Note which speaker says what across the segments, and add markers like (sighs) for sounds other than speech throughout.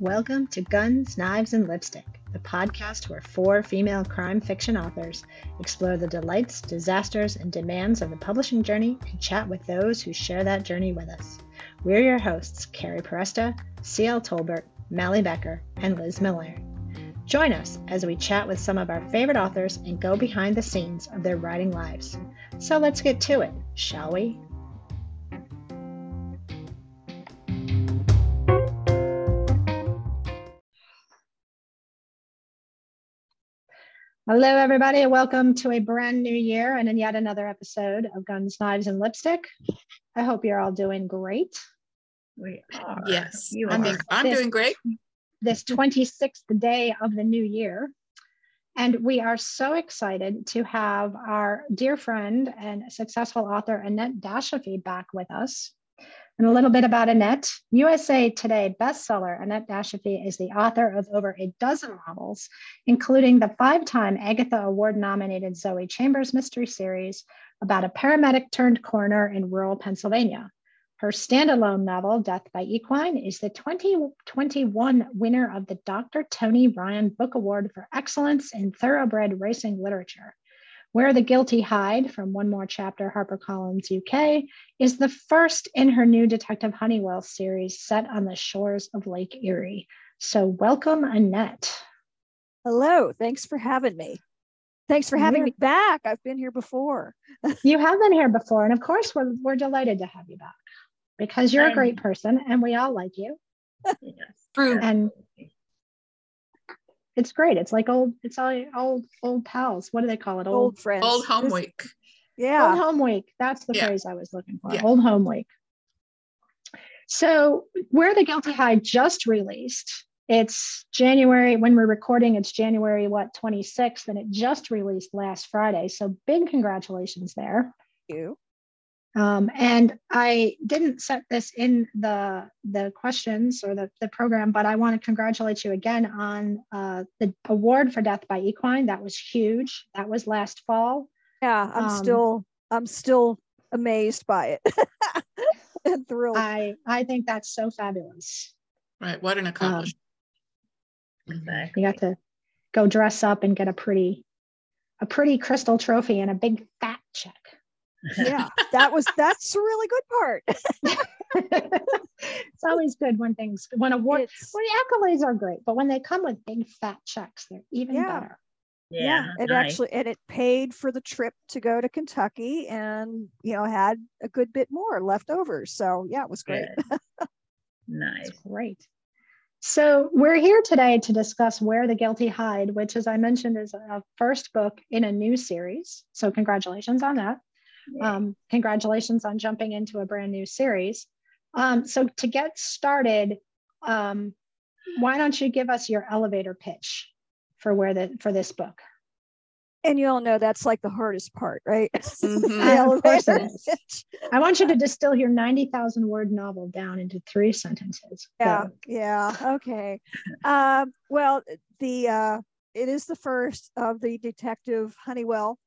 Speaker 1: Welcome to Guns, Knives, and Lipstick, the podcast where four female crime fiction authors explore the delights, disasters, and demands of the publishing journey and chat with those who share that journey with us. We're your hosts, Kerry Peresta, C.L. Tolbert, Mally Becker, and Liz Milliron. Join us as we chat with some of our favorite authors and go behind the scenes of their writing lives. So let's get to it, shall we? Hello, everybody, and welcome to a brand new year and in yet another episode of Guns, Knives, and Lipstick. I hope you're all doing great.
Speaker 2: We are.
Speaker 3: Yes,
Speaker 2: You
Speaker 3: I
Speaker 2: are.
Speaker 3: think I'm
Speaker 1: This-
Speaker 3: doing great.
Speaker 1: This 26th day of the new year. And we are so excited to have our dear friend and successful author Annette Dashofy back with us. And a little bit about Annette. USA Today bestseller Annette Dashofy is the author of over a dozen novels, including the five time Agatha Award nominated Zoe Chambers mystery series about a paramedic turned coroner in rural Pennsylvania. Her standalone novel, Death by Equine, is the 2021 winner of the Dr. Tony Ryan Book Award for Excellence in Thoroughbred Racing Literature. Where the Guilty Hide from One More Chapter, HarperCollins UK, is the first in her new Detective Honeywell series set on the shores of Lake Erie. So, welcome, Annette.
Speaker 4: Hello, thanks for having me. Thanks for having
Speaker 1: Yeah.
Speaker 4: me back. I've been here before. (laughs)
Speaker 1: You have been here before, and of course, we're, we're delighted to have you back because you're a great person and we all like you.
Speaker 2: Yes. (laughs)
Speaker 3: True.
Speaker 1: And it's great. It's like old, it's all old, old pals. What do they call it?
Speaker 4: Old friends.
Speaker 3: Old home
Speaker 4: This-
Speaker 3: week.
Speaker 4: Yeah.
Speaker 1: Old home week. That's the
Speaker 3: Yeah.
Speaker 1: phrase I was looking for.
Speaker 3: Yeah.
Speaker 1: Old home week. So, Where the Guilty Hide just released. It's January, when we're recording, it's January, what, 26th, and it just released last Friday. So, big congratulations there.
Speaker 4: you.
Speaker 1: Um, and I didn't set this in the the questions or the, the program, but I want to congratulate you again on uh, the award for Death by Equine. That was huge. That was last fall.
Speaker 4: Yeah, I'm
Speaker 1: Um,
Speaker 4: still I'm still amazed by it. (laughs) and thrilled.
Speaker 1: I I think that's so fabulous.
Speaker 3: Right. What an accomplishment.
Speaker 2: Exactly.
Speaker 1: You got to go dress up and get a pretty a pretty crystal trophy and a big fat check.
Speaker 4: Yeah, that was that's a really good part. (laughs)
Speaker 1: it's always good when things when awards
Speaker 4: It's-
Speaker 1: well, the accolades are great, but when they come with big fat checks, they're even
Speaker 4: Yeah.
Speaker 1: better.
Speaker 4: yeah, it
Speaker 2: nice.
Speaker 4: actually and it paid for the trip to go to Kentucky and you know had a good bit more left over. So yeah, it was great. (laughs)
Speaker 2: Nice.
Speaker 1: It's great. So we're here today to discuss Where the Guilty Hide, which, as I mentioned, is a first book in a new series. So congratulations on that. Um, congratulations on jumping into a brand new series. Um, so to get started, um, why don't you give us your elevator pitch for where the for this book?
Speaker 4: And you all know that's like the hardest part, right?
Speaker 3: Mhm. (laughs)
Speaker 4: The
Speaker 1: Of course it
Speaker 4: elevator pitch.
Speaker 1: I want you to distill your 90,000 word novel down into three sentences.
Speaker 4: yeah
Speaker 1: Go.
Speaker 4: yeah okay um well the uh it is the first of the detective honeywell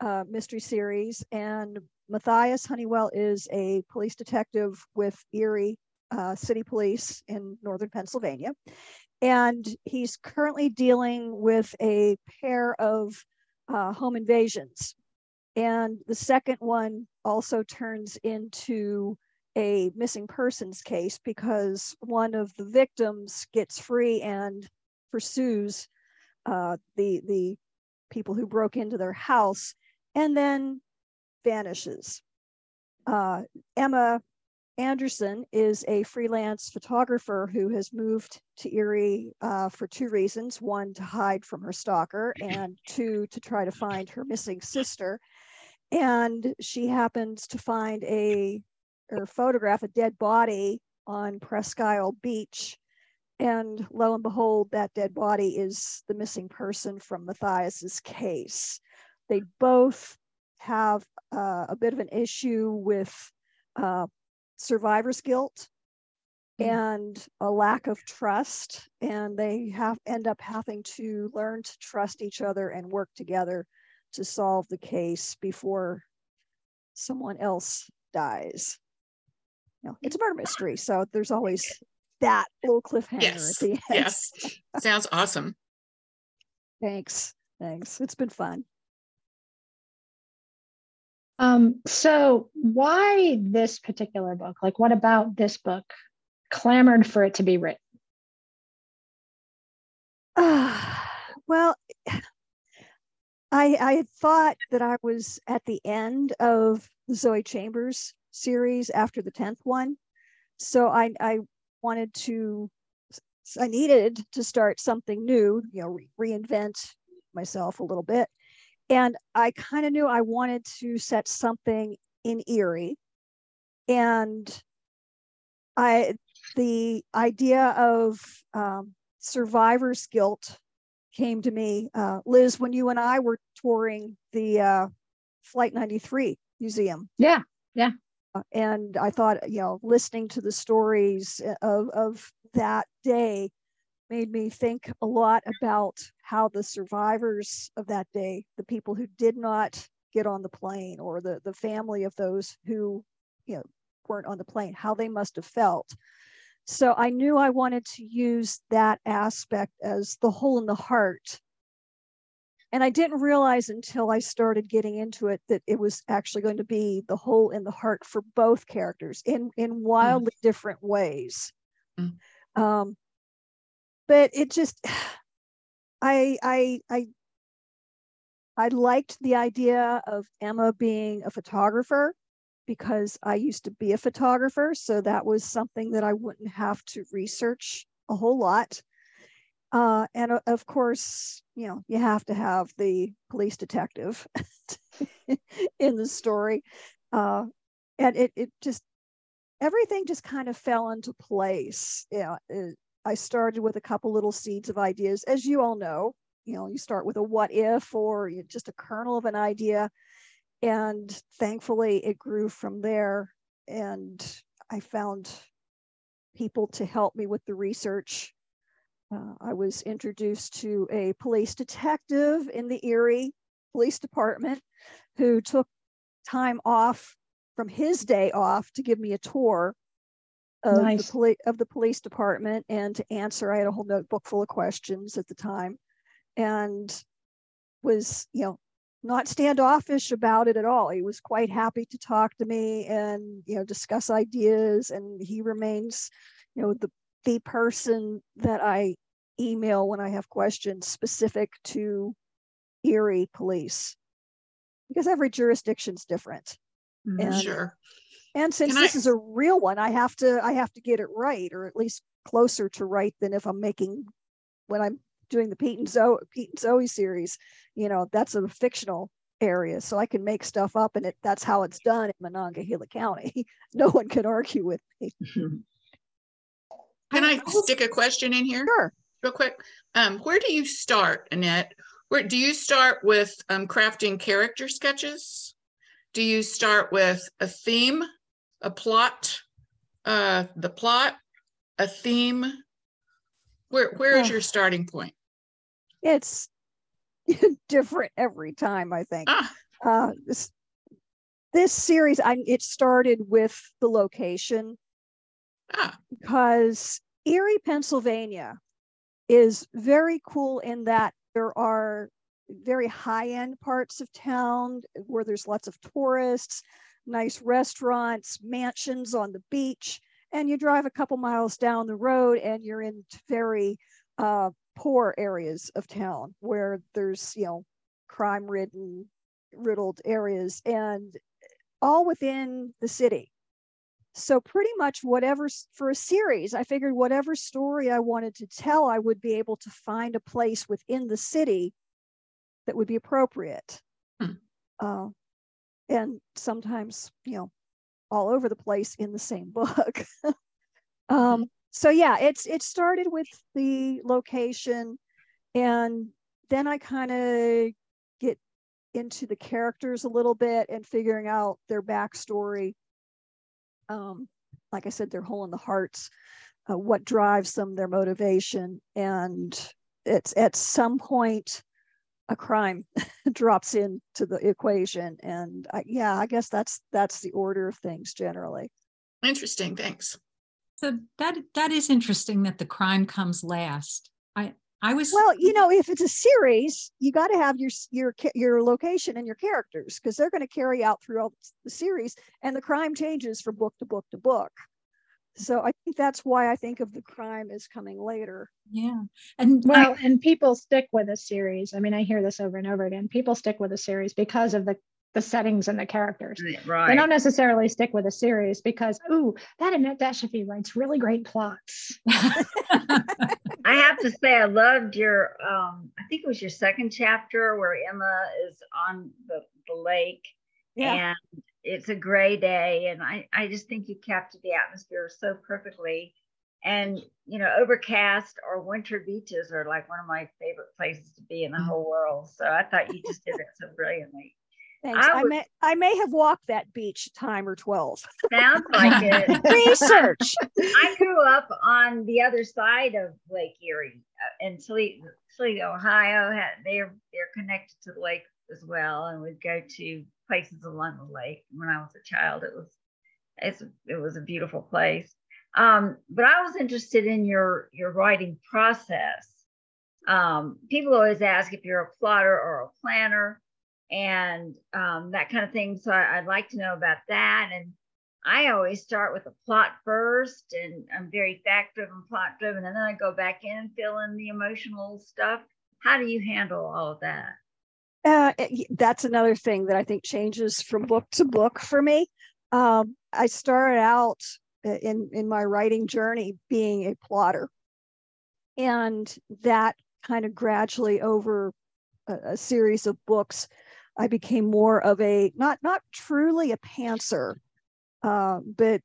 Speaker 4: uh, mystery series and matthias honeywell is a police detective with erie uh, city police in northern pennsylvania. And he's currently dealing with a pair of uh, home invasions. And the second one also turns into a missing persons case because one of the victims gets free and pursues uh, the the people who broke into their house and then vanishes. Uh, Emma Anderson is a freelance photographer who has moved to Erie uh, for two reasons: one, to hide from her stalker, (laughs) and two, to try to find her missing sister. And she happens to find a or photograph a dead body on Presque Isle Beach. And lo and behold, that dead body is the missing person from Matthias's case. They both have uh, a bit of an issue with uh, survivor's guilt
Speaker 1: Mm.
Speaker 4: and a lack of trust, and they have end up having to learn to trust each other and work together to solve the case before someone else dies. You know, it's a murder mystery, so there's always that little cliffhanger
Speaker 3: Yes,
Speaker 4: at the end.
Speaker 3: Yes. Sounds awesome. (laughs)
Speaker 4: Thanks. Thanks. It's been fun.
Speaker 1: Um, so why this particular book? Like, what about this book clamored for it to be written?
Speaker 4: Uh, (sighs) well, I I thought that I was at the end of the Zoe Chambers series after the tenth one, so I I wanted to I needed to start something new, you know, re- reinvent myself a little bit, and I kind of knew I wanted to set something in Erie, and I the idea of um, survivor's guilt came to me, uh, Liz, when you and I were touring the uh, Flight 93 museum.
Speaker 1: Yeah, yeah.
Speaker 4: Uh, and I thought, you know, listening to the stories of, of that day made me think a lot about how the survivors of that day, the people who did not get on the plane or the, the family of those who, you know, weren't on the plane, how they must have felt. So I knew I wanted to use that aspect as the hole in the heart. And I didn't realize until I started getting into it that it was actually going to be the hole in the heart for both characters in, in wildly mm. different ways. Mm. Um, but it just, (sighs) I, I, I, I liked the idea of Emma being a photographer because I used to be a photographer. So that was something that I wouldn't have to research a whole lot. Uh, and of course, you know, you have to have the police detective (laughs) in the story. Uh, and it, it just, everything just kind of fell into place. You know, I started with a couple little seeds of ideas. As you all know, you know, you start with a what if or just a kernel of an idea. And thankfully it grew from there. And i found people to help me with the research. Uh, i was introduced to a police detective in the erie police department who took time off from his day off to give me a tour of nice. the poli- of the police department and to answer i had a whole notebook full of questions at the time and was you know not standoffish about it at all. He was quite happy to talk to me and you know discuss ideas. And he remains, you know, the the person that I email when I have questions specific to Erie police, because every jurisdiction's different.
Speaker 3: Mm-hmm. And, sure.
Speaker 4: And since Can this I... is a real one, I have to I have to get it right, or at least closer to right than if I'm making when I'm doing the Pete and Zoe, Pete and Zoe series, you know, that's a fictional area. So I can make stuff up and it that's how it's done in Monongahela County. (laughs) no one can argue with me. (laughs)
Speaker 3: Can I stick a question in here?
Speaker 4: Sure.
Speaker 3: Real quick. Um, where do you start, Annette? Where do you start with um, crafting character sketches? Do you start with a theme, a plot, uh, the plot, a theme? Where where is your starting point?
Speaker 4: it's (laughs) different every time i think ah. uh, this this series i it started with the location ah. because erie pennsylvania is very cool in that there are very high end parts of town where there's lots of tourists nice restaurants mansions on the beach and you drive a couple miles down the road and you're in very uh, poor areas of town where there's you know crime ridden riddled areas and all within the city so pretty much whatever for a series i figured whatever story i wanted to tell i would be able to find a place within the city that would be appropriate hmm. uh, and sometimes you know all over the place in the same book (laughs) um, hmm so yeah, it's it started with the location, and then I kind of get into the characters a little bit and figuring out their backstory. Um, like I said, their hole in the hearts, uh, what drives them, their motivation, and it's at some point a crime (laughs) drops into the equation and I, yeah i guess that's that's the order of things generally
Speaker 3: interesting thanks
Speaker 5: So that that is interesting that the crime comes last. I I was
Speaker 4: Well, you know, if it's a series, you got to have your your your location and your characters because they're going to carry out throughout the series, and the crime changes from book to book to book. So I think that's why I think of the crime as coming later.
Speaker 5: yeah, and I-
Speaker 1: Well, and people stick with a series. I mean, I hear this over and over again. People stick with a series because of the the settings and the characters.
Speaker 2: right They
Speaker 1: don't necessarily stick with a series because, ooh, that Annette Dashofy writes really great plots. (laughs)
Speaker 2: I have to say, I loved your, um, I think it was your second chapter where Emma is on the, the lake and it's a gray day. And I, I just think you captured the atmosphere so perfectly. And, you know, overcast or winter beaches are like one of my favorite places to be in the
Speaker 5: Mhm.
Speaker 2: whole world. So I thought you just did it so brilliantly.
Speaker 4: Thanks.
Speaker 2: I
Speaker 4: I,
Speaker 2: would-
Speaker 4: may I may have walked that beach time or twelve.
Speaker 2: Sounds like it. (laughs)
Speaker 4: Research.
Speaker 2: I grew up on the other side of Lake Erie uh, in Toledo, Toledo, Ohio. Had, they're they're connected to the lake as well, and we'd go to places along the lake. When I was a child, it was it's it was a beautiful place. Um, but I was interested in your your writing process. Um, people always ask if you're a plotter or a planner, and um, that kind of thing. So I, I'd like to know about that and I always start with a plot first, and I'm very fact driven, plot driven, and then I go back in and fill in the emotional stuff. How do you handle all of that?
Speaker 4: Uh, that's another thing that I think changes from book to book for me. Um, I started out uh, in in my writing journey being a plotter, and that kind of gradually over a, a series of books, I became more of a not not truly a pantser, uh, but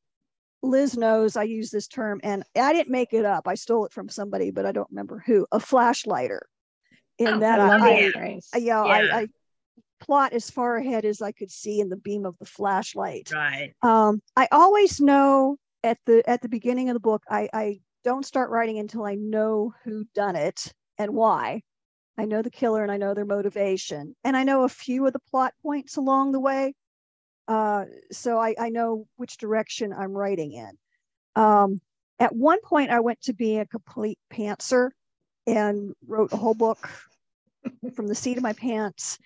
Speaker 4: Liz knows I use this term, and I didn't make it up. I stole it from somebody, but I don't remember who. A flashlighter. In
Speaker 2: Oh,
Speaker 4: that
Speaker 1: I
Speaker 4: I,
Speaker 1: that phrase.
Speaker 4: I, you know,
Speaker 2: Yeah.
Speaker 4: I, I plot as far ahead as I could see in the beam of the flashlight.
Speaker 2: Right.
Speaker 4: Um, I always know at the at the beginning of the book, I, I don't start writing until I know who done it and why. I know the killer and I know their motivation, and I know a few of the plot points along the way. Uh, so I, I know which direction I'm writing in. Um, at one point, I went to being a complete pantser and wrote a whole book from the seat of my pants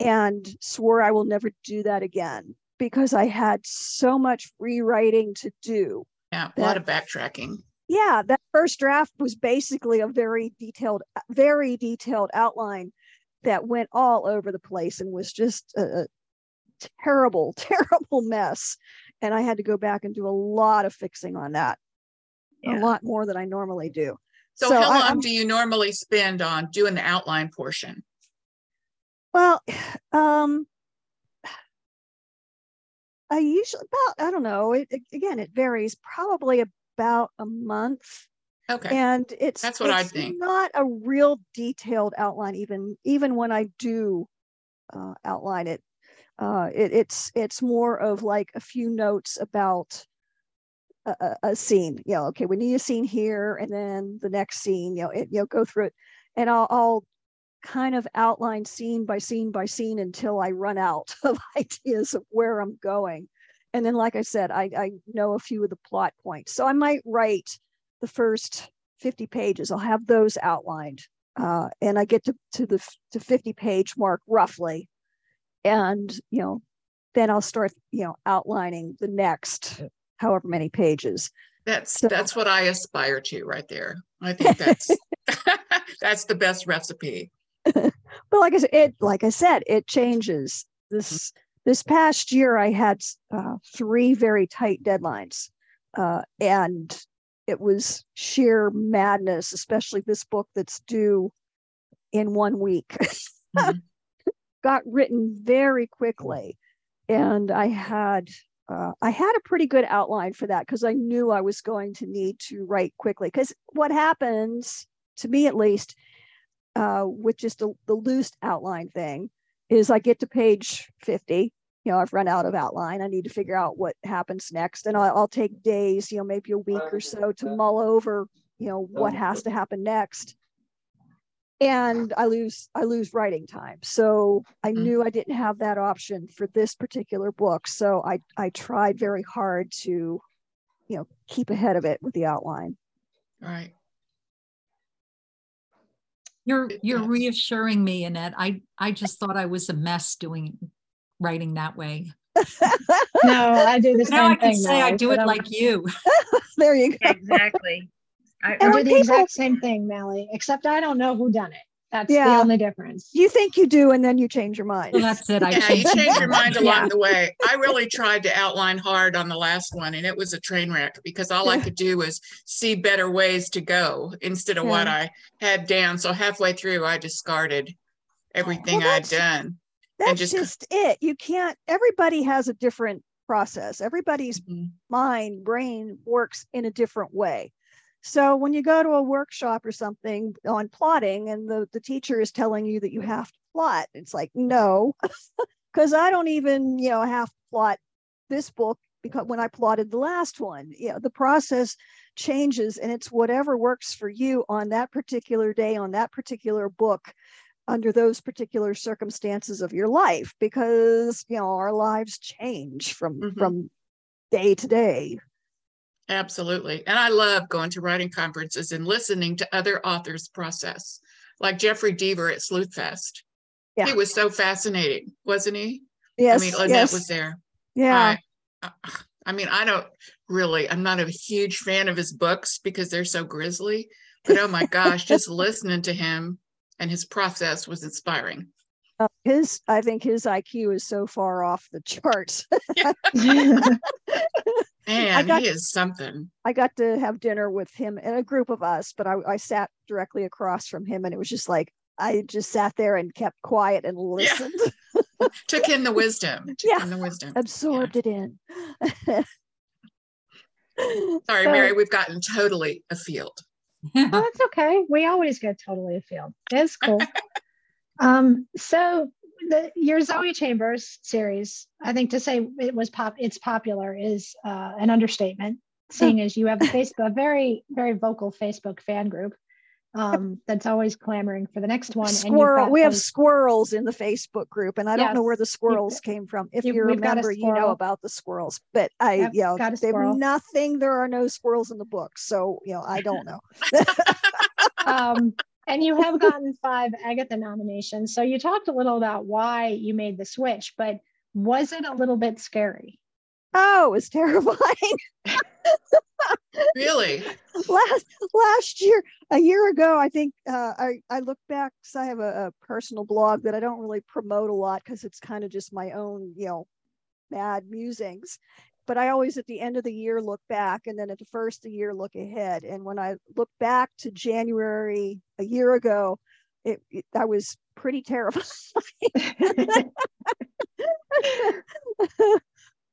Speaker 4: and swore I will never do that again because I had so much rewriting to do.
Speaker 3: Yeah, a lot of backtracking.
Speaker 4: Yeah, that first draft was basically a very detailed, very detailed outline that went all over the place and was just a, a terrible, (laughs) terrible mess. And I had to go back and do a lot of fixing on that,
Speaker 2: Yeah.
Speaker 4: a lot more than I normally do.
Speaker 3: So, how
Speaker 4: I-
Speaker 3: long
Speaker 4: I'm-
Speaker 3: do you normally spend on doing the outline portion?
Speaker 4: Well, (sighs) um, I usually about I don't know. It, it- again, it varies. Probably about a month,
Speaker 3: Okay,
Speaker 4: and it's
Speaker 3: That's what I
Speaker 4: it's
Speaker 3: think.
Speaker 4: Not a real detailed outline, even even when I do uh, outline it. Uh, it. It's it's more of like a few notes about a, a, scene. You know, okay, we need a scene here, and then the next scene. You know, it, you know, go through it, and I'll, I'll kind of outline scene by scene by scene until I run out (laughs) of ideas of where I'm going. And then, like I said, I, I know a few of the plot points. So I might write the first 50 pages. I'll have those outlined. Uh, and I get to, to the to 50 page mark roughly. And, you know, then I'll start, you know, outlining the next however many pages.
Speaker 3: that's
Speaker 4: so-
Speaker 3: that's what I aspire to right there. I think that's (laughs) (laughs) that's the best recipe. (laughs)
Speaker 4: but like I said, it like I said, it changes. This this past year, I had uh, three very tight deadlines, uh, and it was sheer madness. Especially this book that's due in one week,
Speaker 3: Mhm.
Speaker 4: got written very quickly, and I had. Uh, I had a pretty good outline for that because I knew I was going to need to write quickly. Because what happens, to me at least, uh, with just a, the loose outline thing is I get to page 50. You know, I've run out of outline. I need to figure out what happens next. And I'll, I'll take days, you know, maybe a week or so to mull over, you know, what has to happen next. And I lose, I lose writing time. So I
Speaker 3: Mm.
Speaker 4: knew I didn't have that option for this particular book. So I, I tried very hard to, you you know keep ahead of it with the outline.
Speaker 3: Right.
Speaker 5: You're you're reassuring me, Annette. I I just thought I was a mess doing writing that way. (laughs)
Speaker 1: No, I do the same thing.
Speaker 5: Now I
Speaker 1: thing.
Speaker 5: can say I do it
Speaker 1: I'm-
Speaker 5: like you. (laughs)
Speaker 4: there you go.
Speaker 2: Exactly. I,
Speaker 1: I do the
Speaker 4: people-
Speaker 1: exact same thing, Mally, except I don't know who done it. That's the only difference.
Speaker 4: You think you do, and then you change your mind.
Speaker 5: Well, that's it. I
Speaker 3: Yeah, you change your mind along
Speaker 1: Yeah.
Speaker 3: the way. I really tried to outline hard on the last one and it was a train wreck because all I could do was see better ways to go instead of what I had down. So halfway through, I discarded everything
Speaker 4: Well,
Speaker 3: I'd done.
Speaker 4: That's
Speaker 3: just-
Speaker 4: just it. You can't. Everybody has a different process. Everybody's
Speaker 3: Mhm.
Speaker 4: mind, brain works in a different way. So when you go to a workshop or something on plotting and the, the teacher is telling you that you have to plot, it's like, no, (laughs) because I don't even, you know, have to plot this book because when I plotted the last one, you know, the process changes and it's whatever works for you on that particular day, on that particular book under those particular circumstances of your life because you know our lives change from
Speaker 3: Mhm.
Speaker 4: from day to day
Speaker 3: Absolutely. And I love going to writing conferences and listening to other authors' process, like Jeffrey Deaver at Sleuthfest.
Speaker 4: Yeah.
Speaker 3: He was so fascinating, wasn't he?
Speaker 4: yes
Speaker 3: I mean, Lynette
Speaker 4: yes
Speaker 3: was there.
Speaker 4: yeah
Speaker 3: I, I mean, I don't really, I'm not a huge fan of his books because they're so grisly, but oh my gosh, just (laughs) listening to him and his process was inspiring.
Speaker 4: Uh, his i think his iq is so far off the charts (laughs) (laughs)
Speaker 3: And
Speaker 4: got-
Speaker 3: he is something.
Speaker 4: i got to have dinner with him and a group of us but I, I sat directly across from him and it was just like i just sat there and kept quiet and listened (laughs)
Speaker 3: Took in the wisdom. (laughs) Took
Speaker 4: Yeah.
Speaker 3: in the wisdom.
Speaker 4: absorbed it in (laughs)
Speaker 3: Sorry,
Speaker 4: So-
Speaker 3: Mary, we've gotten totally afield.
Speaker 1: Oh, that's okay. We always get totally afield. It's cool. um, so the your Zoe Chambers series, I think to say it was pop, it's popular is uh, an understatement. (laughs) Seeing as you have a Facebook, a very very vocal Facebook fan group um, (laughs) that's always clamoring for the next one.
Speaker 4: squirrel we have
Speaker 1: those-
Speaker 4: squirrels in the facebook group and i don't know where the squirrels came from if
Speaker 1: you-
Speaker 4: you
Speaker 1: we've got a
Speaker 4: remember you know about the squirrels but i
Speaker 1: Yep,
Speaker 4: you know they nothing there are no squirrels in the book so you know i don't know (laughs)
Speaker 1: um, and you have gotten five Agatha nominations. So you talked a little about why you made the switch, but was it a little bit scary?
Speaker 4: oh it was terrifying (laughs)
Speaker 3: Really?
Speaker 4: last last year a year ago i think uh, i i look back because i have a, a personal blog that i don't really promote a lot because it's kind of just my own you know mad musings but i always at the end of the year look back and then at the first of the year look ahead. And when i look back to january a year ago it, it was pretty terrified (laughs)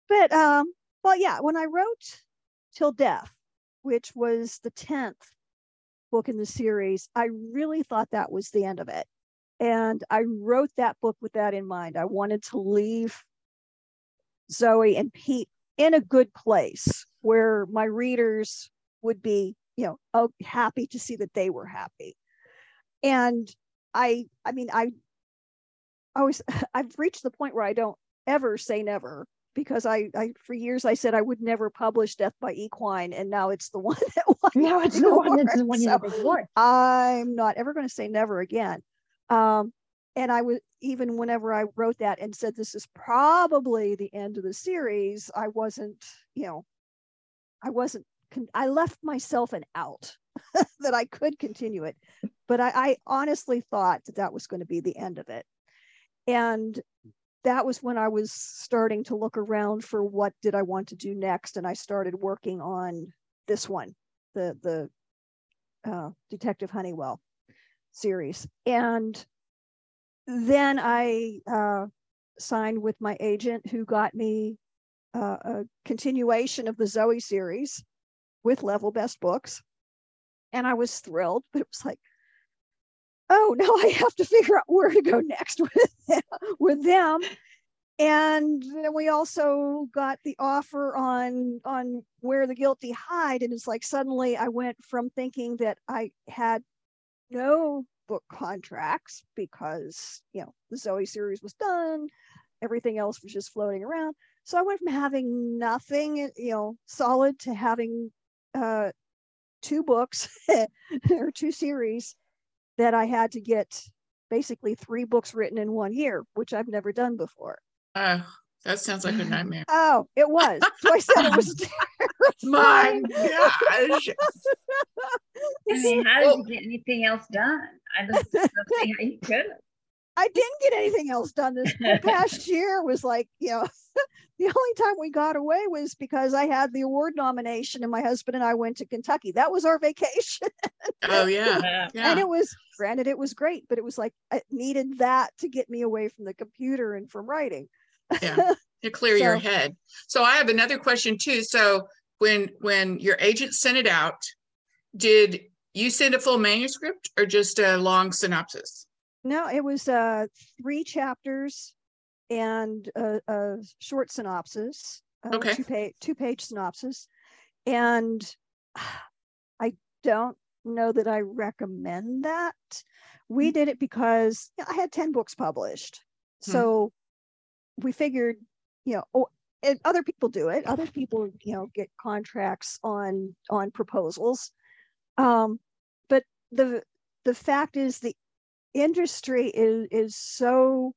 Speaker 4: but um well yeah when i wrote till death which was the 10th book in the series i really thought that was the end of it. And i wrote that book with that in mind. I wanted to leave zoe and pete in a good place where my readers would be you know oh, happy to see that they were happy and i i mean I—I always (laughs) i've reached the point where i don't ever say never because I, I for years I said I would never publish Death by Equine, and now it's the (laughs) one that won
Speaker 1: no, it's
Speaker 4: the
Speaker 1: the one that's the one you
Speaker 4: So
Speaker 1: big.
Speaker 4: I'm not ever going to say never again. Um, and I was even whenever I wrote that and said this is probably the end of the series, I wasn't, you know, I wasn't. I left myself an out (laughs) that I could continue it, but I, I honestly thought that that was going to be the end of it, and that was when I was starting to look around for what did I want to do next, and I started working on this one, the the uh, Detective Honeywell series, and then I uh, signed with my agent, who got me uh, a continuation of the Zoe series with Level Best Books, and I was thrilled. But it was like, oh, now I have to figure out where to go next (laughs) with them, with them. And then we also got the offer on on where the guilty hide, and it's like suddenly I went from thinking that I had no book contracts because you know the Zoe series was done, everything else was just floating around. So I went from having nothing, you know, solid to having uh, two books (laughs) or two series that I had to get basically three books written in one year, which I've never done before.
Speaker 3: Oh, that sounds like a nightmare. (laughs)
Speaker 4: Oh, it was. So I said it was (laughs)
Speaker 3: My gosh.
Speaker 2: I mean, how did you get anything else done? I just (laughs) don't see how you could.
Speaker 4: I didn't get anything else done this past year was like, you know, the only time we got away was because I had the award nomination and my husband and I went to Kentucky. That was our vacation.
Speaker 3: Oh yeah. yeah.
Speaker 4: And it was granted it was great, but it was like I needed that to get me away from the computer and from writing.
Speaker 3: Yeah. (laughs) To clear
Speaker 4: So-
Speaker 3: your head. So I have another question too. So when when your agent sent it out, did you send a full manuscript or just a long synopsis?
Speaker 4: No, it was uh three chapters and a, a short synopsis. uh,
Speaker 3: Okay.
Speaker 4: Two page two page synopsis. And I don't know that I recommend that. We did it because I had 10 books published.
Speaker 3: Hmm.
Speaker 4: So we figured, you know, oh, and other people do it. Other people, you know, get contracts on on proposals. Um, but the the fact is the industry is is so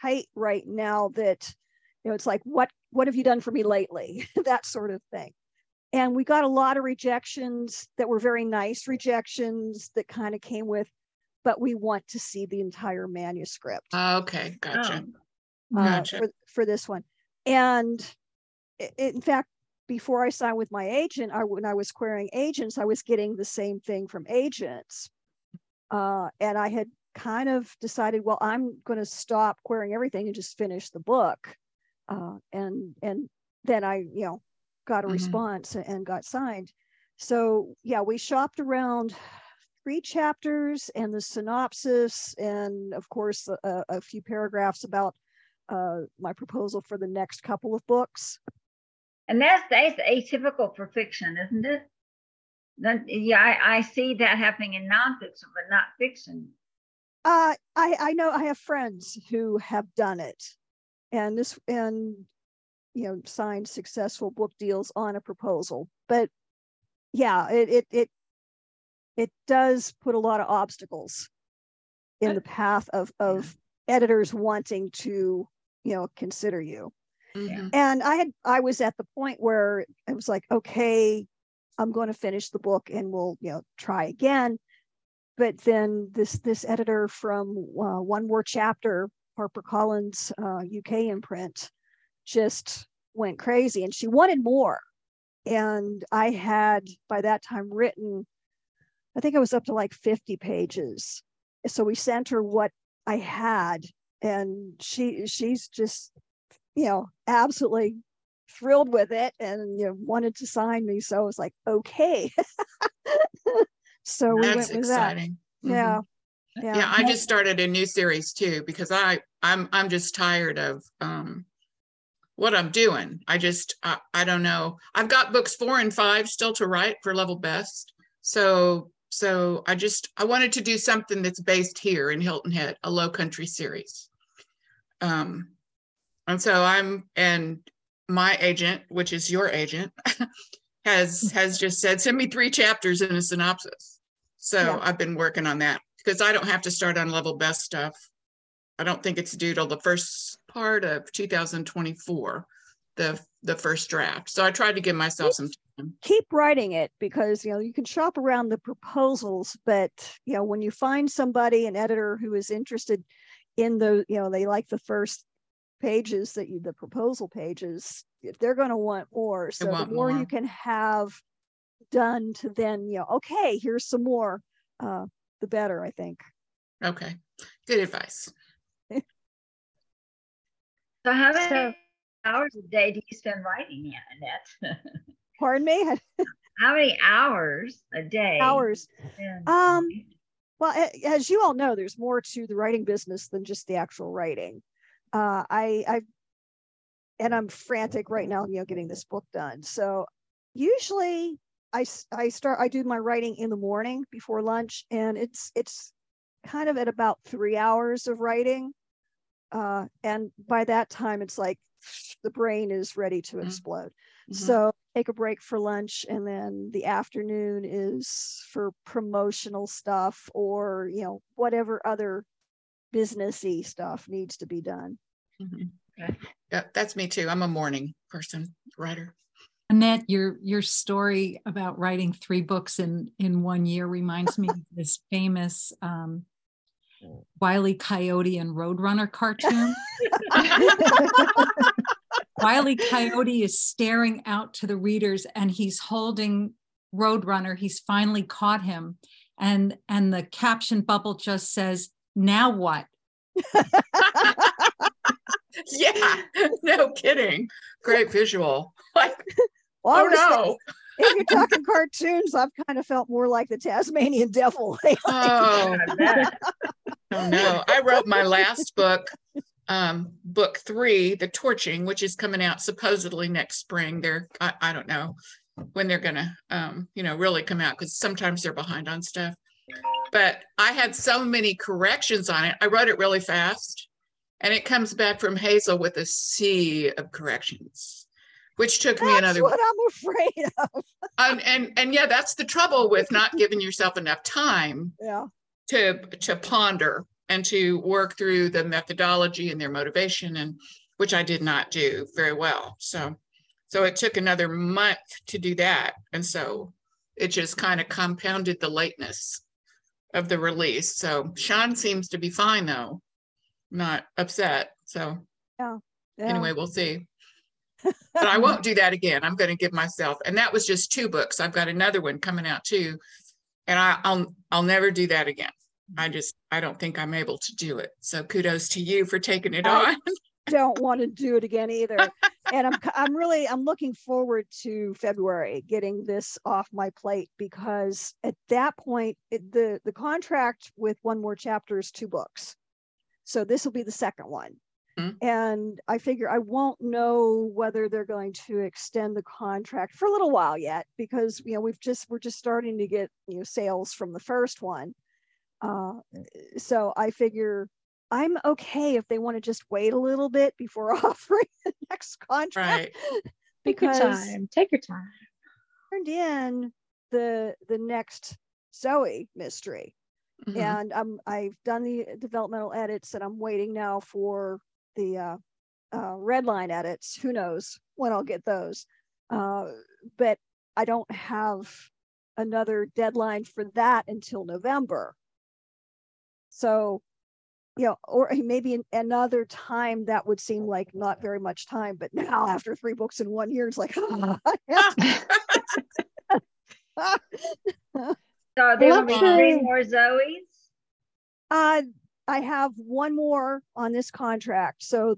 Speaker 4: tight right now that you know it's like what what have you done for me lately (laughs) that sort of thing and we got a lot of rejections that were very nice rejections that kind of came with but we want to see the entire manuscript
Speaker 3: Okay, gotcha.
Speaker 2: Oh,
Speaker 4: uh,
Speaker 3: Gotcha.
Speaker 4: for, for this one. And i- in fact, before I signed with my agent, I, when I was querying agents, I was getting the same thing from agents. Uh, and I had kind of decided, well, I'm going to stop querying everything and just finish the book. Uh, and and then I, you know, got a
Speaker 3: Mhm.
Speaker 4: response and got signed. So yeah, we shopped around three chapters and the synopsis, and of course a, a few paragraphs about uh, my proposal for the next couple of books.
Speaker 2: And that's that's atypical for fiction, isn't it? Then, yeah, I, I see that happening in nonfiction, but not fiction.
Speaker 4: Uh, I I know I have friends who have done it, and this and you know signed successful book deals on a proposal. But yeah, it it it it does put a lot of obstacles in the path of of editors wanting to you know consider you.
Speaker 3: Mhm.
Speaker 4: and i had i was at the point where i was like okay i'm going to finish the book and we'll you know try again but then this this editor from uh, one more chapter harper collins uh, uk imprint just went crazy and she wanted more and i had by that time written i think i was up to like 50 pages so we sent her what i had and she she's just you know, absolutely thrilled with it and you know wanted to sign me. So I was like, okay. (laughs) so we
Speaker 3: That's
Speaker 4: went with
Speaker 3: exciting.
Speaker 4: that.
Speaker 3: Mhm.
Speaker 4: Yeah. Yeah.
Speaker 3: Yeah, I just started a new series too because I I'm I'm just tired of um what I'm doing. I just I, I don't know. I've got books 4 and 5 still to write for level best. So so I just I wanted to do something that's based here in Hilton Head, a low country series. Um and so I'm and my agent, which is your agent, (laughs) has has just said send me 3 chapters in a synopsis. So
Speaker 4: Yeah.
Speaker 3: I've been working on that because I don't have to start on level best stuff. I don't think it's due till the first part of 2024, the the first draft. So I tried to give myself some time.
Speaker 4: keep writing it because you know you can shop around the proposals, but you know when you find somebody, an editor who is interested in the, you know, they like the first pages that you the proposal pages, if they're going to want more. So
Speaker 3: want
Speaker 4: the more,
Speaker 3: more.
Speaker 4: you can have done to then, you know, okay, here's some more, uh, the better, I think.
Speaker 3: Okay, good advice. (laughs)
Speaker 2: So how many
Speaker 4: So-
Speaker 2: hours a day do you spend writing, Annette? (laughs)
Speaker 4: Pardon me, (laughs)
Speaker 2: how many hours a day?
Speaker 4: hours. Um,
Speaker 2: writing?
Speaker 4: Well, as you all know, there's more to the writing business than just the actual writing. Uh, I, I, and I'm frantic right now, you know, getting this book done. So usually I, I start, I do my writing in the morning before lunch and it's, it's kind of at about three hours of writing. uh, and by that time it's like the brain is ready to
Speaker 3: Mhm.
Speaker 4: explode.
Speaker 3: Mhm.
Speaker 4: So take a break for lunch, and then the afternoon is for promotional stuff or you know whatever other businessy stuff needs to be done.
Speaker 3: Mhm.
Speaker 2: Okay.
Speaker 3: Yeah, that's me too. I'm a morning person, writer.
Speaker 5: Annette, your your story about writing three books in in one year reminds me of this famous um, Wiley Coyote and Roadrunner cartoon. (laughs) Wiley Coyote is staring out to the readers and he's holding Roadrunner. He's finally caught him. And and the caption bubble just says, now what? (laughs)
Speaker 3: yeah, no kidding. Great visual. (laughs) Like,
Speaker 4: Well, I
Speaker 3: oh
Speaker 4: was just-
Speaker 3: no.
Speaker 4: if you're talking cartoons, I've kind of felt more like the Tasmanian (laughs) devil. lately.
Speaker 3: Oh, oh no. I wrote my last book, um, book three, The Torching, which is coming out supposedly next spring. They're, I, I don't know when they're gonna, um, you know, really come out because sometimes they're behind on stuff. But I had so many corrections on it. I wrote it really fast and it comes back from Hazel with a sea of corrections, which took me another.
Speaker 4: That's what I'm afraid of.
Speaker 3: and, and and yeah, that's the trouble with not (laughs) giving yourself enough time
Speaker 4: Yeah.
Speaker 3: to to ponder and to work through the methodology and their motivation and which I did not do very well. So so it took another month to do that. And so it just kind of compounded the lateness of the release. So Sean seems to be fine though, not upset. So
Speaker 4: yeah.
Speaker 3: anyway, we'll see. (laughs) But I won't do that again. I'm going to give myself, and that was just two books. I've got another one coming out too, and I, I'll I'll never do that again. I just I don't think I'm able to do it. So kudos to you for taking it
Speaker 4: I-
Speaker 3: on. (laughs)
Speaker 4: don't want to do it again either. (laughs) and I'm I'm really I'm looking forward to February getting this off my plate because at that point it, the the contract with one more chapter is two books. So this will be the second one.
Speaker 3: Mhm.
Speaker 4: And I figure I won't know whether they're going to extend the contract for a little while yet because you know we've just we're just starting to get you know sales from the first one. Uh, so I figure I'm okay if they want to just wait a little bit before (laughs) offering the next contract
Speaker 3: Right. (laughs)
Speaker 1: Take your time. Take your time.
Speaker 4: turned in the the next Zoe mystery,
Speaker 3: Mhm.
Speaker 4: and I'm I've done the developmental edits, and I'm waiting now for the uh, uh, red line edits. Who knows when I'll get those? Uh, but I don't have another deadline for that until November. So, you know, or maybe an- another time that would seem like not very much time, but now after three books in one year, it's like, (laughs)
Speaker 2: So there will
Speaker 1: Love
Speaker 2: be three more Zoes.
Speaker 4: Uh, I have one more on this contract. So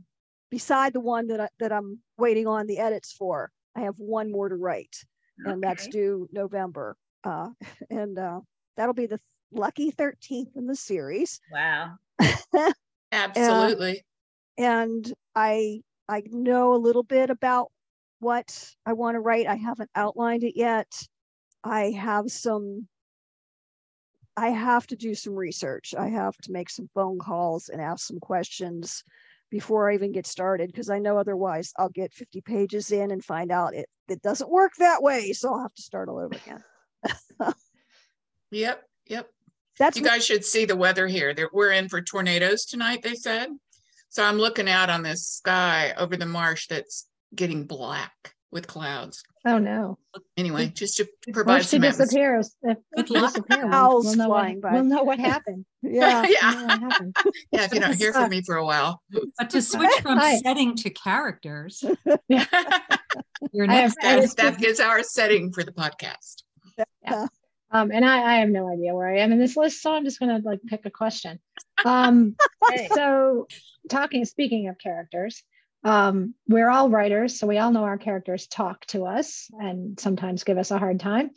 Speaker 4: beside the one that I, that I'm waiting on the edits for, I have one more to write, and that's due November. Uh, (laughs) and uh, that'll be the lucky 13th in the series.
Speaker 2: Wow. (laughs)
Speaker 3: Absolutely.
Speaker 4: And I I know a little bit about what I want to write. I haven't outlined it yet. I have some I have to do some research. I have to make some phone calls and ask some questions before I even get started because I know otherwise I'll get 50 pages in and find out it, it doesn't work that way. So I'll have to start all over again. (laughs)
Speaker 3: Yep. Yep.
Speaker 4: That's
Speaker 3: You guys should see the weather here. There, we're in for tornadoes tonight, they said. So I'm looking out on this sky over the marsh that's getting black with clouds.
Speaker 1: Oh no.
Speaker 3: Anyway, just to
Speaker 1: Or
Speaker 3: provide
Speaker 1: she
Speaker 3: some atmosphere.
Speaker 1: disappears. If
Speaker 5: Good
Speaker 1: she
Speaker 5: luck.
Speaker 1: disappears, (laughs)
Speaker 4: Owls
Speaker 1: we'll know, what,
Speaker 4: flying by.
Speaker 1: we'll know what happened. (laughs)
Speaker 4: yeah. (laughs)
Speaker 3: Yeah.
Speaker 1: what happened.
Speaker 3: Yeah, if you don't hear from me for a while.
Speaker 5: But to switch from
Speaker 1: Hi.
Speaker 5: setting to characters,
Speaker 3: that,
Speaker 5: your
Speaker 1: I have-
Speaker 5: next
Speaker 1: I was-
Speaker 3: that is our setting for the podcast.
Speaker 1: Um, and I, I have no idea where I am in this list, so I'm just gonna like pick a question. Um, (laughs)
Speaker 2: Hey.
Speaker 1: so talking, speaking of characters, um, we're all writers, so we all know our characters talk to us and sometimes give us a hard time.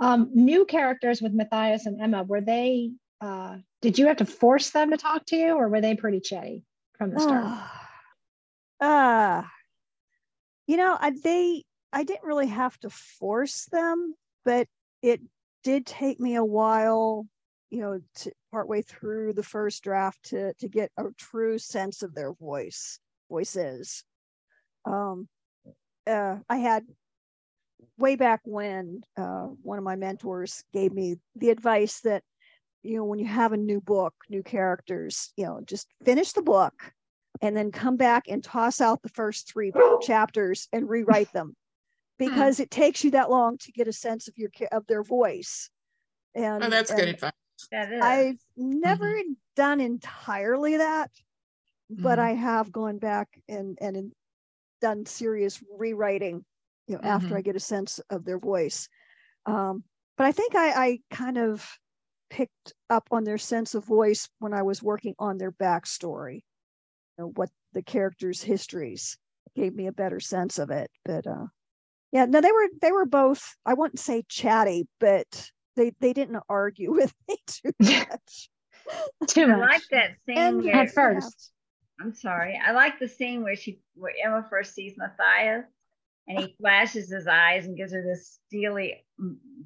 Speaker 1: Um, new characters with Matthias and Emma, were they? Uh, did you have to force them to talk to you, or were they pretty chatty from the start?
Speaker 4: uh, you know, I, they, I didn't really have to force them, but it did take me a while, you know, to partway through the first draft to to get a true sense of their voice voices. Um, uh, I had way back when uh, one of my mentors gave me the advice that you know when you have a new book, new characters, you know, just finish the book and then come back and toss out the first three (gasps) chapters and rewrite them hmm. because it takes you that long to get a sense of your of their voice.
Speaker 3: And oh, that's and good advice.
Speaker 4: I've never mm-hmm. done entirely that, but mm-hmm. I have gone back and and done serious rewriting, you know, mm-hmm. after I get a sense of their voice. Um, but I think I, I kind of picked up on their sense of voice when I was working on their backstory you know, what the characters' histories gave me a better sense of it. But uh, yeah, no, they were they were both. I wouldn't say chatty, but they they didn't argue (laughs) with me too much. (laughs)
Speaker 2: too much. I like that scene
Speaker 1: and where, at first.
Speaker 2: I'm sorry. I like the scene where she where Emma first sees Matthias and he flashes his eyes and gives her this steely,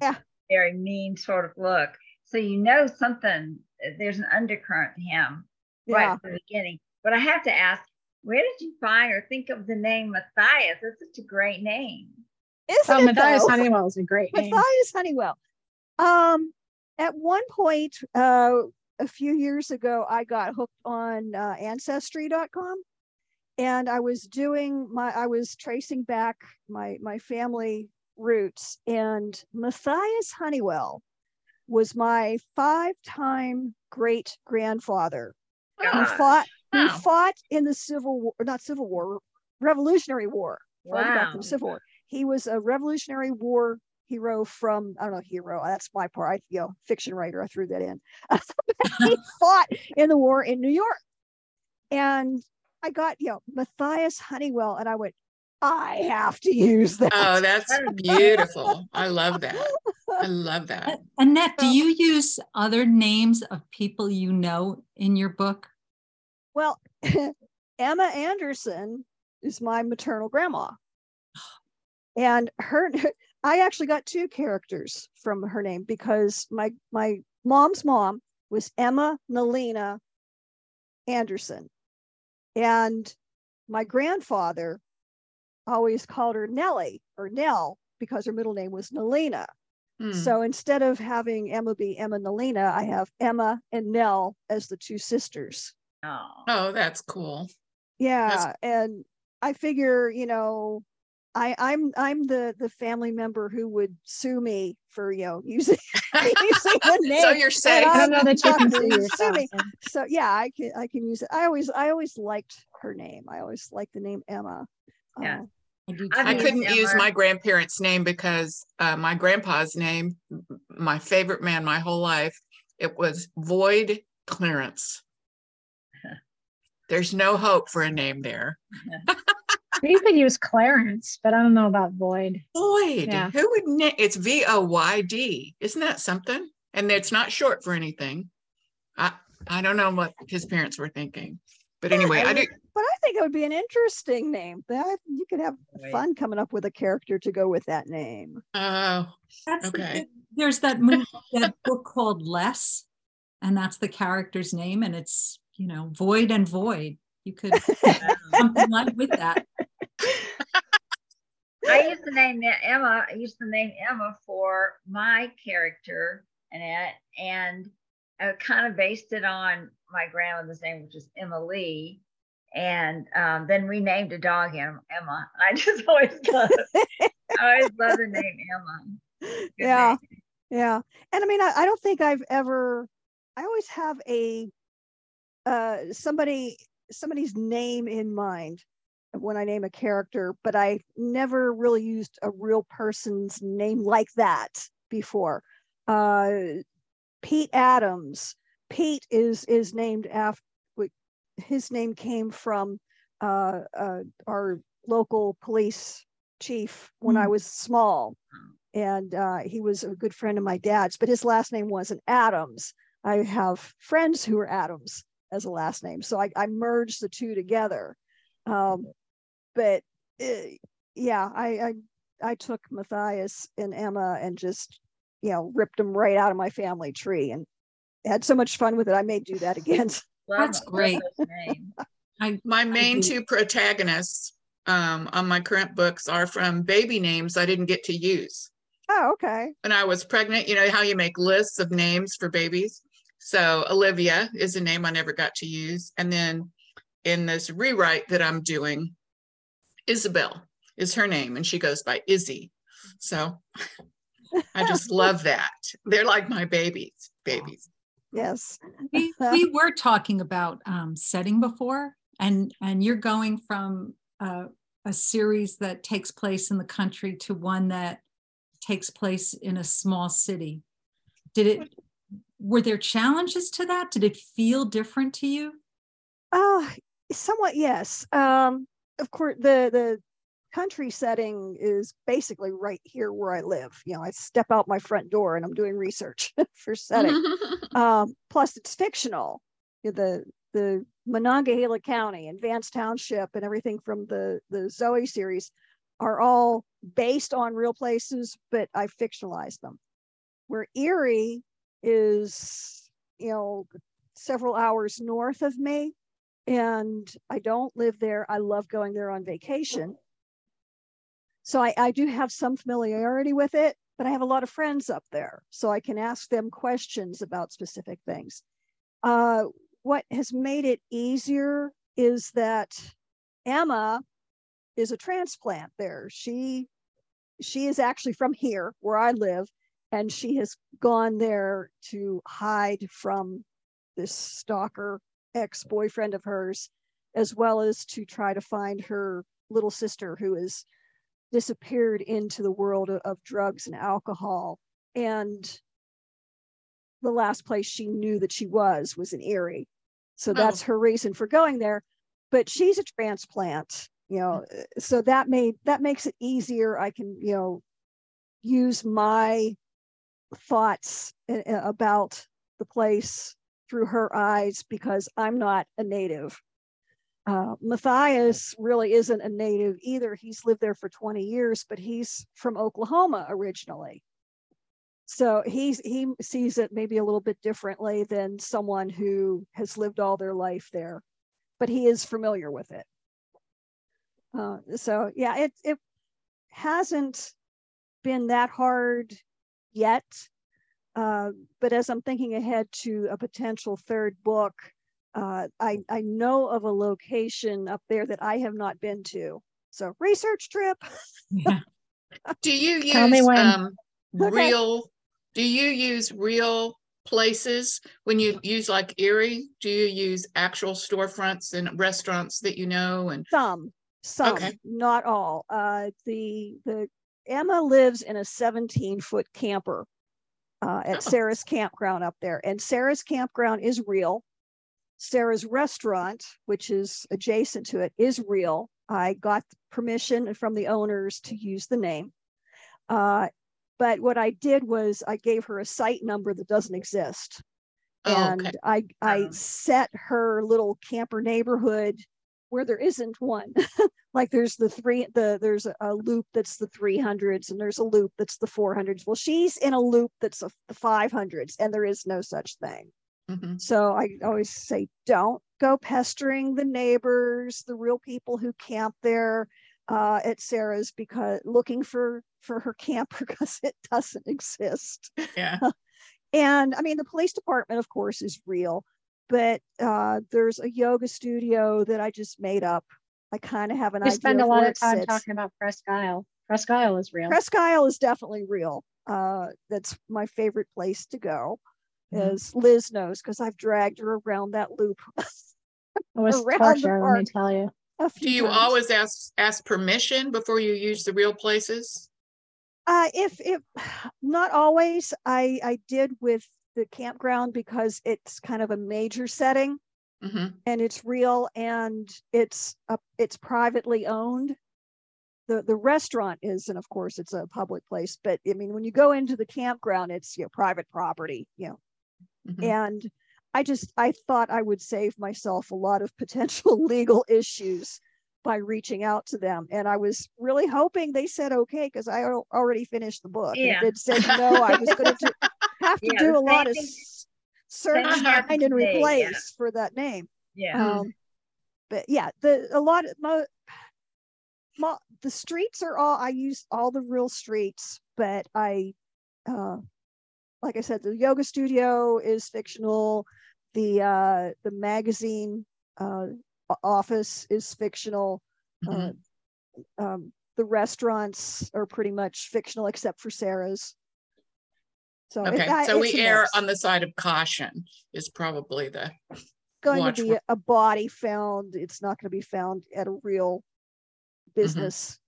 Speaker 4: yeah.
Speaker 2: very mean sort of look. So you know something. There's an undercurrent to him right yeah. from the beginning. But I have to ask, where did you find or think of the name Matthias? That's such a great name.
Speaker 4: Isn't oh,
Speaker 1: Matthias though? Honeywell is a great name.
Speaker 4: Matthias Honeywell. Um, at one point, uh, a few years ago, I got hooked on uh, Ancestry.com, and I was doing my, I was tracing back my my family roots, and Matthias Honeywell was my five-time great grandfather He fought who fought in the Civil War, not Civil War, Revolutionary War.
Speaker 2: Wow. Back
Speaker 4: from Civil War. He was a Revolutionary War hero from I don't know hero. That's my part. I you know fiction writer. I threw that in. (laughs) he (laughs) fought in the war in New York, and I got you know Matthias Honeywell, and I went. I have to use that.
Speaker 3: Oh, that's beautiful. I love that. I (laughs) love that.
Speaker 5: Annette, do you use other names of people you know in your book?
Speaker 4: Well, Emma Anderson is my maternal grandma. And her (laughs) I actually got two characters from her name because my my mom's mom was Emma Nalina Anderson. And my grandfather always called her Nellie or Nell because her middle name was Nalina. Hmm. So instead of having Emma be Emma Nalina, I have Emma and Nell as the two sisters.
Speaker 3: Oh, oh that's cool.
Speaker 4: Yeah, that's- and I figure, you know, I, I'm I'm the the family member who would sue me for you know using, (laughs) (laughs) using the name.
Speaker 3: so you're saying
Speaker 1: I don't know that you can (laughs) sue yourself.
Speaker 4: So yeah, I can I can use it. I always I always liked her name. I always liked the name Emma.
Speaker 2: Yeah.
Speaker 3: Uh, I couldn't use my grandparents' name because uh, my grandpa's name, my favorite man my whole life, it was Void Clarence. There's no hope for a name there.
Speaker 1: You could use Clarence, but I don't know about Void.
Speaker 3: Void. Yeah. Who would name it's V O Y D? Isn't that something? And it's not short for anything. I I don't know what his parents were thinking. But anyway, I do.
Speaker 4: But I think it would be an interesting name. That you could have fun coming up with a character to go with that name.
Speaker 3: Oh, uh, okay.
Speaker 5: The, there's that movie, that book called Less, and that's the character's name, and it's you know, void and void. You could (laughs) something like with that.
Speaker 2: I used to name Emma. I used to name Emma for my character Annette, and I kind of based it on my grandmother's name, which is Emma Lee. And um, then we named a dog Emma. (laughs) I just always love, I always love the name Emma.
Speaker 4: Good yeah, name. yeah. And I mean, I, I don't think I've ever. I always have a uh, somebody somebody's name in mind when I name a character, but I never really used a real person's name like that before. Uh, Pete Adams. Pete is is named after his name came from uh, uh, our local police chief when mm. I was small, and uh, he was a good friend of my dad's. But his last name wasn't Adams. I have friends who are Adams, as a last name. So I, I merged the two together. Um, but uh, yeah, I, I, I took Matthias and Emma and just you know ripped them right out of my family tree and had so much fun with it. I may do that again. (laughs)
Speaker 5: That's great.
Speaker 3: I, my main two protagonists um, on my current books are from baby names I didn't get to use.
Speaker 4: Oh, okay.
Speaker 3: When I was pregnant, you know how you make lists of names for babies? So Olivia is a name I never got to use. And then in this rewrite that I'm doing, Isabel is her name and she goes by Izzy. So I just (laughs) love that. They're like my babies, babies.
Speaker 4: Yes.
Speaker 5: we, (laughs) we were talking about um, setting before and and you're going from uh, a series that takes place in the country to one that takes place in a small city. Did it were there challenges to that? Did it feel different to you?
Speaker 4: Uh somewhat yes. Um of course the the country setting is basically right here where I live. You know, I step out my front door and I'm doing research (laughs) for setting. (laughs) um, plus, it's fictional. You know, The the Monongahela County and Vance Township and everything from the the Zoe series are all based on real places, but I fictionalized them. Where Erie is, you know, several hours north of me, and I don't live there. I love going there on vacation. (laughs) So I, I do have some familiarity with it, but I have a lot of friends up there, so I can ask them questions about specific things. Uh, what has made it easier is that Emma is a transplant there. She she is actually from here where I live, and she has gone there to hide from this stalker ex-boyfriend of hers, as well as to try to find her little sister who has disappeared into the world of, of drugs and alcohol. And the last place she knew that she was was in Erie. So that's her reason for going there. But she's a transplant, you know, mm. uh, so that made that makes it easier. I can, you know, use my thoughts uh, uh, about the place through her eyes because I'm not a native. Uh, Matthias really isn't a native either. He's lived there for 20 years, but he's from Oklahoma originally so he's he sees it maybe a little bit differently than someone who has lived all their life there but he is familiar with it uh, so yeah it it hasn't been that hard yet uh, but as i'm thinking ahead to a potential third book uh, I, I know of a location up there that i have not been to so research trip
Speaker 5: Yeah. (laughs)
Speaker 3: Do you use
Speaker 1: Tell me when.
Speaker 3: um,
Speaker 4: Okay.
Speaker 3: real? Do you use real places when you use like Erie? Do you use actual storefronts and restaurants that you know? And
Speaker 4: some some
Speaker 3: Okay.
Speaker 4: not all uh the the emma lives in a 17 foot camper uh, at
Speaker 3: Oh.
Speaker 4: sarah's campground up there and sarah's campground is real sarah's restaurant which is adjacent to it is real i got permission from the owners to use the name uh, but what i did was i gave her a site number that doesn't exist
Speaker 3: oh,
Speaker 4: and
Speaker 3: okay.
Speaker 4: I I
Speaker 3: Um.
Speaker 4: set her little camper neighborhood where there isn't one. (laughs) like there's the three the there's a, loop that's the 300s and there's a loop that's the 400s. Well, she's in a loop that's a, the 500s and there is no such thing.
Speaker 3: Mhm.
Speaker 4: So I always say don't go pestering the neighbors, the real people who camp there uh, at Sarah's because looking for for her camper (laughs) because it doesn't exist.
Speaker 3: Yeah. (laughs)
Speaker 4: And I mean, the police department, of course, is real, but uh, there's a yoga studio that I just made up. I kind of have an
Speaker 1: We
Speaker 4: idea.
Speaker 1: spend a lot of time
Speaker 4: sits.
Speaker 1: talking about Presque Isle. Presque Isle is real.
Speaker 4: Presque Isle is definitely real. Uh, that's my favorite place to go,
Speaker 3: Mhm.
Speaker 4: as Liz knows, because I've dragged her around that loop. (laughs)
Speaker 1: It was
Speaker 4: around
Speaker 1: torture, let me tell you.
Speaker 4: a
Speaker 3: Do you
Speaker 4: times.
Speaker 3: always ask ask permission before you use the real places?
Speaker 4: Uh, if if (sighs) not always, I I did with the campground because it's kind of a major setting
Speaker 3: hmm
Speaker 4: and it's real and it's a, it's privately owned. The the restaurant is, and of course it's a public place. But I mean, when you go into the campground, it's you know private property, you know.
Speaker 3: Mhm.
Speaker 4: And I just I thought I would save myself a lot of (laughs) potential legal issues by reaching out to them. And I was really hoping they said okay because I already finished the book.
Speaker 2: Yeah.
Speaker 4: if they'd said no, I was going (laughs) to have to
Speaker 2: Yeah,
Speaker 4: do a lot
Speaker 2: same
Speaker 4: of search, find, and
Speaker 2: Today, yeah.
Speaker 4: replace for that name.
Speaker 2: Yeah.
Speaker 4: Um, but yeah, the a lot of mo, mo, the streets are all I use all the real streets, but I, uh, like I said, the yoga studio is fictional. The uh, the magazine uh, office is fictional.
Speaker 3: Mhm.
Speaker 4: Uh, um, the restaurants are pretty much fictional except for Sarah's. So
Speaker 3: Okay,
Speaker 4: I-
Speaker 3: so we err
Speaker 4: mix.
Speaker 3: on the side of caution is probably the,
Speaker 4: going
Speaker 3: watch
Speaker 4: to be
Speaker 3: for-
Speaker 4: a body found. It's not going to be found at a real
Speaker 3: Mm-hmm.
Speaker 4: business.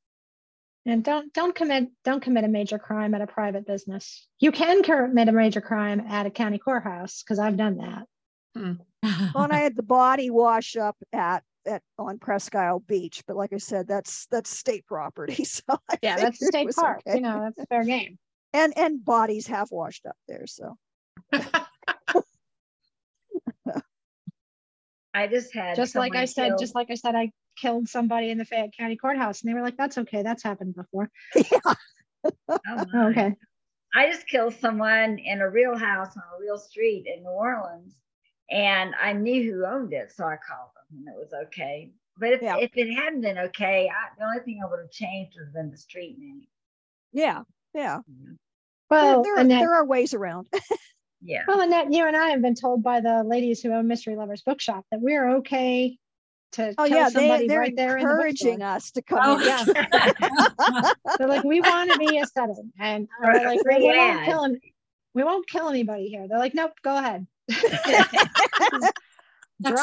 Speaker 1: And don't don't commit don't commit a major crime at a private business. You can commit a major crime at a county courthouse because I've done that. (laughs)
Speaker 4: Well, and I had the body wash up at at on Presque Isle Beach, but like I said, that's that's state property. (laughs) So I
Speaker 1: Yeah, that's a
Speaker 4: figured it
Speaker 1: state park.
Speaker 4: okay.
Speaker 1: You know, that's fair game.
Speaker 4: And and bodies have washed up there. So (laughs)
Speaker 2: I just had
Speaker 1: Just like I
Speaker 2: someone
Speaker 1: said,
Speaker 2: killed-
Speaker 1: just like I said, I killed somebody in the Fayette County courthouse, and they were like, "That's okay. That's happened before."
Speaker 2: oh (laughs)
Speaker 1: Oh, okay.
Speaker 2: I just killed someone in a real house on a real street in New Orleans, and I knew who owned it, so I called them, and it was okay. But if,
Speaker 4: Yeah.
Speaker 2: if it hadn't been okay, I, the only thing I would have changed would have been the street name.
Speaker 4: yeah, yeah. Mm-hmm.
Speaker 1: Well,
Speaker 4: there, there,
Speaker 1: Annette,
Speaker 4: there are ways around. (laughs)
Speaker 2: Yeah.
Speaker 1: well, Annette, you and I have been told by the ladies who own Mystery Lovers Bookshop that we're okay to
Speaker 4: Oh
Speaker 1: kill
Speaker 4: yeah, they
Speaker 1: somebody
Speaker 4: they're
Speaker 1: right there in the
Speaker 4: encouraging us to come
Speaker 5: Oh.
Speaker 1: Yeah. (laughs) They're like, we want to be a setting, and we're
Speaker 2: Right,
Speaker 1: like,
Speaker 2: we're
Speaker 1: we won't kill him. We won't kill anybody here. They're like, nope, go ahead. (laughs)
Speaker 5: That's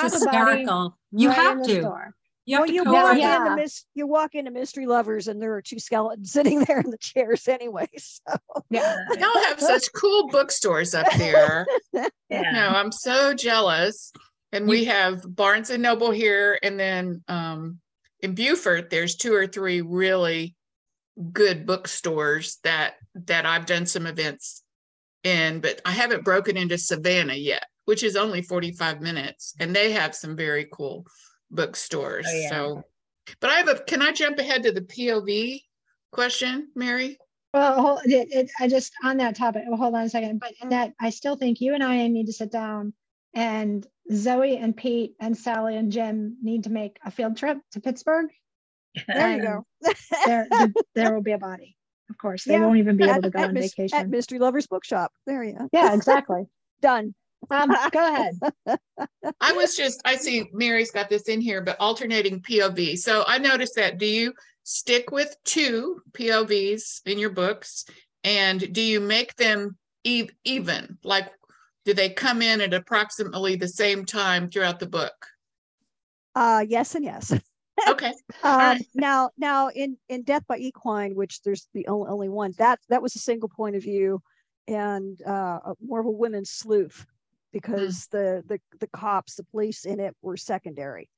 Speaker 1: Drop a body
Speaker 5: hysterical. You
Speaker 1: right
Speaker 5: have to.
Speaker 1: store.
Speaker 5: You have
Speaker 4: well,
Speaker 5: to
Speaker 4: you walk
Speaker 5: over
Speaker 1: Yeah.
Speaker 4: into mis- you walk into Mystery Lovers, and there are two skeletons (laughs) sitting there in the chairs anyway. (laughs) So
Speaker 1: Yeah.
Speaker 3: y'all (laughs) have such cool bookstores up there.
Speaker 2: yeah.
Speaker 3: No, I'm so jealous. And we have Barnes and Noble here, and then um, in Beaufort, there's two or three really good bookstores that that I've done some events in, but I haven't broken into Savannah yet, which is only 45 minutes, and they have some very cool bookstores.
Speaker 2: Oh, yeah.
Speaker 3: So, but I have a. Can I jump ahead to the POV question, Mary?
Speaker 1: Well, it, it, I just on that topic. Well, hold on a second. But Annette, I still think you and I need to sit down, and Zoe and Pete and Sally and Jim need to make a field trip to Pittsburgh.
Speaker 4: there you go.
Speaker 1: There, th- (laughs) there will be a body. Of course, they
Speaker 4: Yeah,
Speaker 1: won't even be able to go
Speaker 4: at
Speaker 1: on
Speaker 4: Mys- at
Speaker 1: vacation.
Speaker 4: Mystery Lovers Bookshop. There you go.
Speaker 1: Yeah, exactly. (laughs)
Speaker 4: Done.
Speaker 1: Um, go ahead. (laughs)
Speaker 3: I was just, I see Mary's got this in here, but alternating POV. So I noticed that. Do you stick with two POVs in your books? And do you make them e- even? Like, do they come in at approximately the same time throughout the book?
Speaker 4: Uh, yes and yes. (laughs)
Speaker 3: Okay.
Speaker 4: Um,
Speaker 3: right.
Speaker 4: now, now in in Death by Equine, which there's the only, only one that that was a single point of view, and uh, more of a women's sleuth, because the the the cops, the police in it were secondary.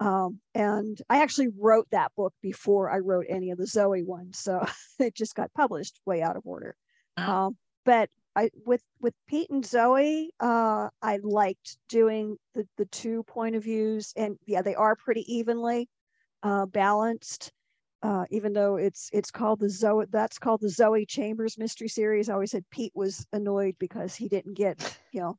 Speaker 4: Um, and I actually wrote that book before I wrote any of the Zoe ones, so (laughs) it just got published way out of order.
Speaker 3: Wow.
Speaker 4: Um, but I with with Pete and Zoe, uh, I liked doing the the two point of views, and yeah, they are pretty evenly uh, balanced. Uh, even though it's it's called the Zoe, that's called the Zoe Chambers Mystery Series. I always said Pete was annoyed because he didn't get, you know,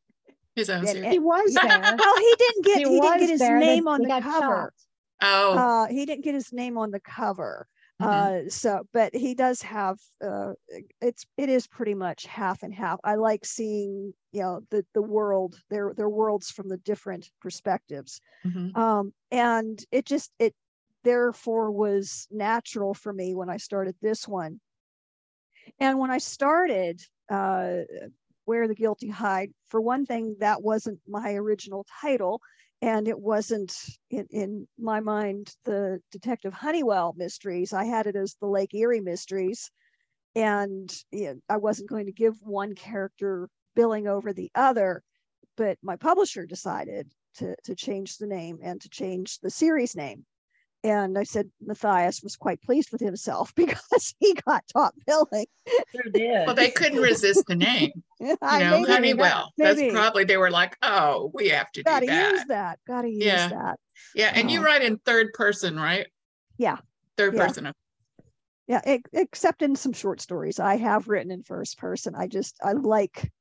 Speaker 3: His own
Speaker 4: And-
Speaker 3: series.
Speaker 1: He was (laughs) there.
Speaker 4: well, he didn't get
Speaker 1: He
Speaker 4: he, didn't get his
Speaker 1: there,
Speaker 4: name on the cover.
Speaker 1: shot.
Speaker 3: Oh,
Speaker 4: Uh, he didn't get his name on the cover.
Speaker 3: mhm.
Speaker 4: Uh, so, but he does have. Uh, it's it is pretty much half and half. I like seeing you know the the world their their worlds from the different perspectives.
Speaker 3: Mhm.
Speaker 4: um, and it just it therefore was natural for me when i started this one and when i started uh, where the guilty hide for one thing that wasn't my original title and it wasn't in, in my mind the detective honeywell mysteries i had it as the lake erie mysteries and you know, i wasn't going to give one character billing over the other but my publisher decided to, to change the name and to change the series name. And I said Matthias was quite pleased with himself (laughs) because he got top billing.
Speaker 2: Sure did.
Speaker 3: well, they couldn't resist the name. (laughs) You
Speaker 4: I
Speaker 3: know,
Speaker 4: maybe-
Speaker 3: Honeywell.
Speaker 4: maybe.
Speaker 3: That's probably they were like, oh, we have to do
Speaker 4: Gotta
Speaker 3: that.
Speaker 4: use that. Gotta use
Speaker 3: Yeah.
Speaker 4: that.
Speaker 3: Yeah, and you
Speaker 4: Oh.
Speaker 3: write in third person, right?
Speaker 4: Yeah.
Speaker 3: Third
Speaker 4: Yeah.
Speaker 3: person.
Speaker 4: Yeah, except in some short stories. I have written in first person. I just I like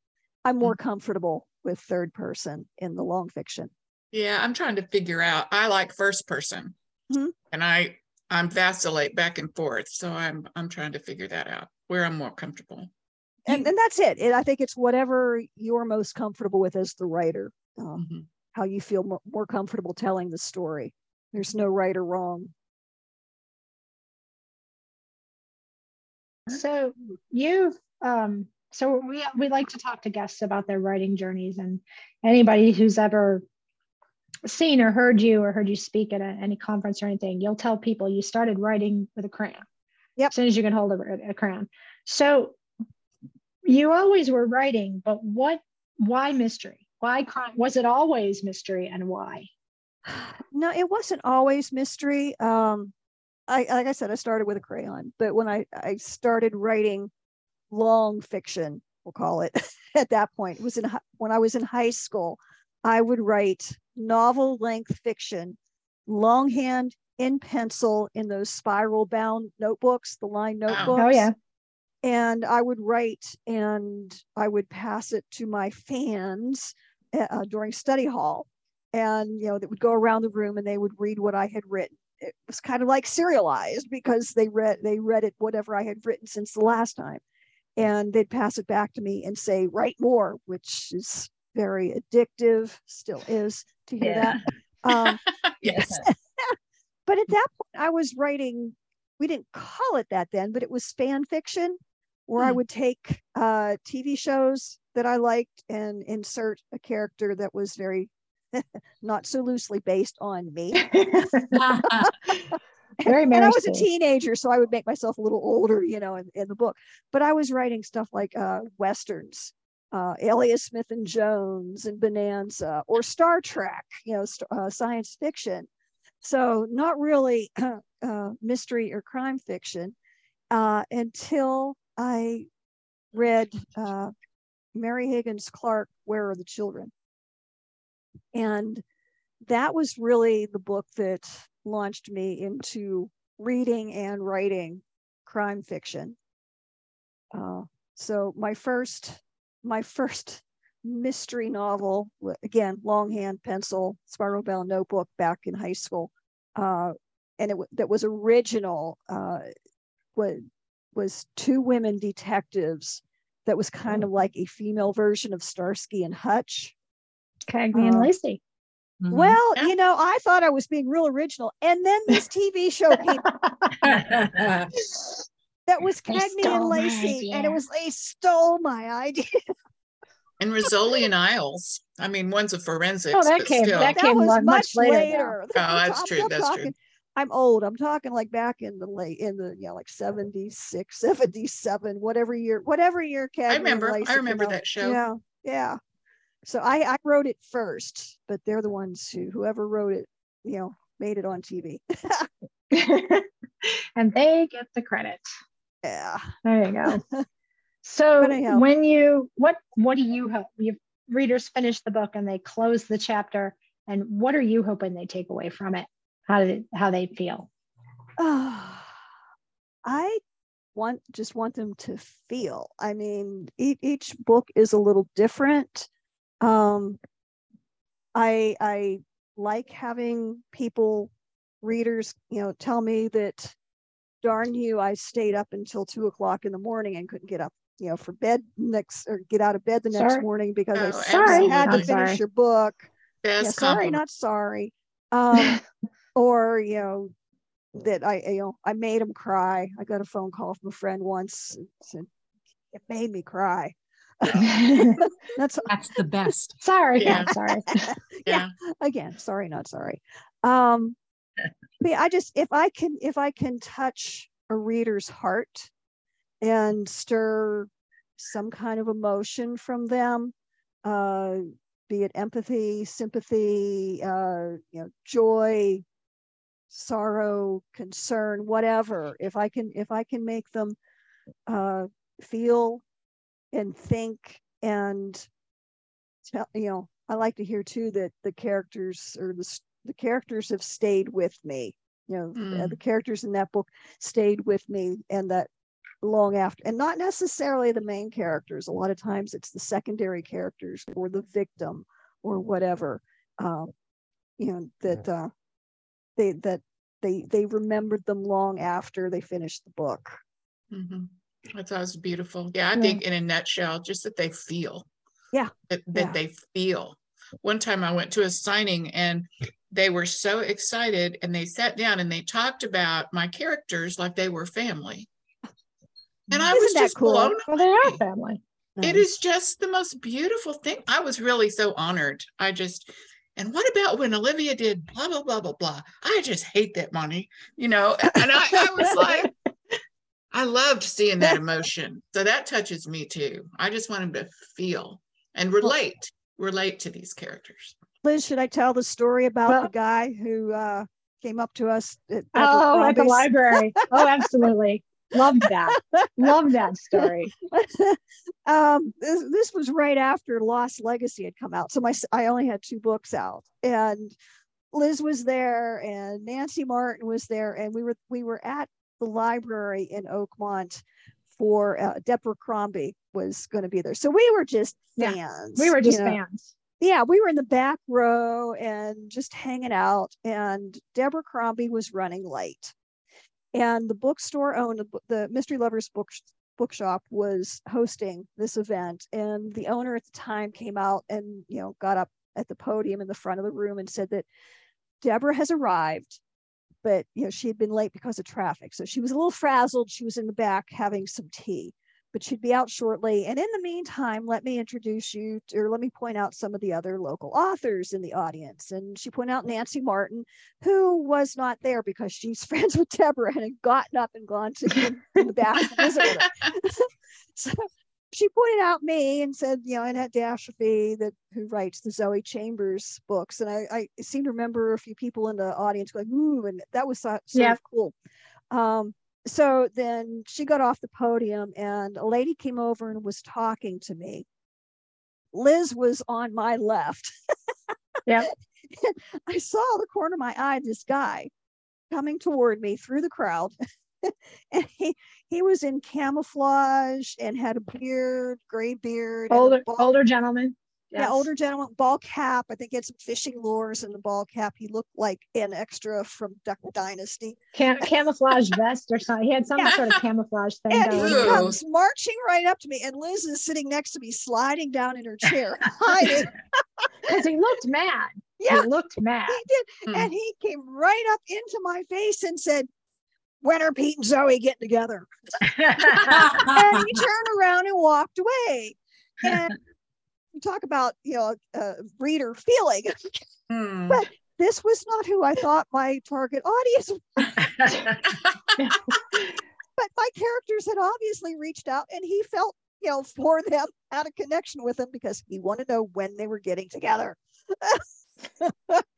Speaker 4: I'm more mm. comfortable with third person in the long fiction.
Speaker 3: Yeah, I'm trying to figure out. I like first person,
Speaker 4: Mhm.
Speaker 3: and I I'm vacillate back and forth. So I'm I'm trying to figure that out where I'm more comfortable.
Speaker 4: And, and that's it. And I think it's whatever you're most comfortable with as the writer, um,
Speaker 3: Mhm.
Speaker 4: how you feel more, more comfortable telling the story. There's no right or wrong.
Speaker 1: So you've um so we we like to talk to guests about their writing journeys and anybody who's ever seen or heard you or heard you speak at a, any conference or anything, you'll tell people you started writing with a crayon.
Speaker 4: Yep.
Speaker 1: As soon as you can hold a, a crayon. So you always were writing, but what why mystery? Why crime? Was it always mystery and why? (sighs)
Speaker 4: No, it wasn't always mystery. Um, I like I said, I started with a crayon, but when I I started writing long fiction, we'll call it (laughs) at that point, it was in when I was in high school. I would write novel length fiction, longhand in pencil in those spiral bound notebooks, the line notebooks.
Speaker 1: Oh yeah.
Speaker 4: and I would write and I would pass it to my fans uh, during study hall. And, you know, that would go around the room and they would read what I had written. It was kind of like serialized because they read, they read it, whatever I had written since the last time. And they'd pass it back to me and say, write more, which is very addictive, still is to hear
Speaker 2: Yeah.
Speaker 4: that. (laughs) Um,
Speaker 3: yes. (laughs)
Speaker 4: but at that point i was writing we didn't call it that then but it was fan fiction where i
Speaker 3: Hmm.
Speaker 4: would take uh, tv shows that i liked and insert a character that was very (laughs) not so loosely based on me
Speaker 1: Very
Speaker 4: and i was a teenager so i would make myself a little older you know in, in the book but i was writing stuff like uh, westerns uh, Alias Smith and Jones and Bonanza or Star Trek, you know, uh, science fiction. So not really (clears throat) uh, mystery or crime fiction uh, until I read uh, Mary Higgins Clark, Where Are the Children? And that was really the book that launched me into reading and writing crime fiction. Uh, so my first, my first (laughs) mystery novel, again, longhand pencil, spiral bound notebook back in high school, uh, and it that was original. Uh, was was two women detectives that was kind of like a female version of Starsky and Hutch.
Speaker 1: Cagney and
Speaker 4: Uh,
Speaker 1: Lacey.
Speaker 5: Mhm.
Speaker 4: Well,
Speaker 3: Yeah.
Speaker 4: you know, I thought I was being real original, and then this TV show came (laughs) (laughs) that was
Speaker 1: They
Speaker 4: Cagney and Lacey, and it was they stole my idea.
Speaker 3: And Rizzoli and Isles. I mean, one's a forensics,
Speaker 1: Oh, that
Speaker 3: but
Speaker 1: came-
Speaker 3: still.
Speaker 1: that
Speaker 4: that
Speaker 1: came
Speaker 4: was much
Speaker 1: much later,
Speaker 4: later.
Speaker 3: Oh, (laughs) that's
Speaker 4: I'm
Speaker 3: true,
Speaker 4: still
Speaker 3: that's true.
Speaker 4: I'm old. I'm talking like back in the late in the you know like 76, 77, whatever year, whatever year Cagney and
Speaker 3: remember- I
Speaker 4: Lacey came
Speaker 3: remember
Speaker 4: out.
Speaker 3: that show.
Speaker 4: Yeah, yeah. So I I wrote it first, but they're the ones who whoever wrote it, you know, made it on TV. (laughs) (laughs)
Speaker 1: and they get the credit.
Speaker 4: Yeah.
Speaker 1: There you go. (laughs) So when you what what do you hope you readers finish the book and they close the chapter and what are you hoping they take away from it? How did how they feel?
Speaker 4: Ah, (sighs) I want just want them to feel. I mean, each, each book is a little different. Um, I I like having people, readers, you know, tell me that, darn you, I stayed up until two o'clock in the morning and couldn't get up, you know, for bed next or get out of bed the next
Speaker 1: Sorry.
Speaker 4: morning because I
Speaker 3: Oh,
Speaker 4: sorry had to finish
Speaker 1: Sorry.
Speaker 4: your book yeah, sorry,
Speaker 3: compliment.
Speaker 4: not sorry. Um, (laughs) or you know that I you know I made him cry. I got a phone call from a friend once and said it made me cry. (laughs) That's
Speaker 5: That's the best.
Speaker 1: sorry, (laughs)
Speaker 3: Yeah.
Speaker 1: yeah, sorry.
Speaker 3: Yeah.
Speaker 4: again, sorry, not sorry. Um, I just if I can if I can touch a reader's heart and stir some kind of emotion from them, uh, be it empathy, sympathy, uh, you know, joy, sorrow, concern, whatever. If I can if I can make them uh, feel and think and tell you know i like to hear too that the characters or the, the characters have stayed with me you know
Speaker 3: Mm.
Speaker 4: the characters in that book stayed with me and that long after, and not necessarily the main characters. A lot of times it's the secondary characters or the victim or whatever. Um, you know that uh, they that they they remembered them long after they finished the book.
Speaker 3: Mm-hmm. I thought it was beautiful. Yeah, I
Speaker 1: Yeah.
Speaker 3: think in a nutshell, just that they feel.
Speaker 4: Yeah.
Speaker 3: That, that
Speaker 4: Yeah.
Speaker 3: they feel. One time I went to a signing and they were so excited and they sat down and they talked about my characters like they were family. And I
Speaker 4: Isn't
Speaker 3: was just
Speaker 4: cool?
Speaker 3: blown
Speaker 1: Well, they are family.
Speaker 3: It
Speaker 4: Nice.
Speaker 3: is just the most beautiful thing. I was really so honored. I just, and what about when Olivia did blah, blah, blah, blah, blah? I just hate that money, you know? (laughs) And I, I was like, I loved seeing that emotion. So that touches me too. I just want him to feel and relate, relate to these characters.
Speaker 4: Liz, should I tell the story about
Speaker 1: Well-
Speaker 4: the guy who uh, came up to us at
Speaker 1: Oh, at the library. Oh, (laughs) absolutely. Love that. Love that story. (laughs)
Speaker 4: um, this, this was right after Lost Legacy had come out. So my I only had two books out, and Liz was there, and Nancy Martin was there, and we were we were at the library in Oakmont for uh, Deborah Crombie was going to be there. So we were just
Speaker 1: Yeah,
Speaker 4: fans.
Speaker 1: We were
Speaker 4: you
Speaker 1: just
Speaker 4: know.
Speaker 1: fans.
Speaker 4: Yeah, we were in the back row and just hanging out. And Deborah Crombie was running late. And the bookstore owned the, Mystery Lovers book, bookshop was hosting this event. And the owner at the time came out and, you know, got up at the podium in the front of the room and said that Deborah has arrived, but, you know, she had been late because of traffic. So she was a little frazzled. She was in the back having some tea but she'd be out shortly. And in the meantime, let me introduce you, to, or let me point out some of the other local authors in the audience. And she pointed out Nancy Martin, who was not there because she's (laughs) friends with Deborah and had gotten up and gone to in, in the back to visit her. so she pointed out me and said, you know, Annette Dashofy, that who writes the Zoe Chambers books. And I, I seem to remember a few people in the audience going, ooh, and that was so, sort
Speaker 1: Yeah.
Speaker 4: of cool. Um, so then she got off the podium and a lady came over and was talking to me. Liz was on my left.
Speaker 1: Yeah. (laughs)
Speaker 4: I saw the corner of my eye this guy coming toward me through the crowd. (laughs) and he he was in camouflage and had a beard, gray beard,
Speaker 1: Older, older gentleman.
Speaker 4: Yeah, older gentleman, ball cap. I think he had some fishing lures in the ball cap. He looked like an extra from Duck Dynasty.
Speaker 1: Cam- (laughs) camouflage vest or something. He had some
Speaker 4: Yeah.
Speaker 1: sort of camouflage thing
Speaker 4: And
Speaker 1: going
Speaker 4: he
Speaker 3: Ooh.
Speaker 4: comes marching right up to me, and Liz is sitting next to me, sliding down in her chair, hiding. (laughs)
Speaker 1: Because he looked mad.
Speaker 4: Yeah,
Speaker 1: He looked mad.
Speaker 4: he did.
Speaker 3: Hmm.
Speaker 4: And he came right up into my face and said, When are Pete and Zoe getting together? (laughs) And he turned around and walked away. And you talk about, you know, uh, reader feeling. (laughs)
Speaker 3: Hmm.
Speaker 4: But this was not who I thought my target audience (laughs) was. But my characters had obviously reached out and he felt, you know, for them, had a connection with them because he wanted to know when they were getting together.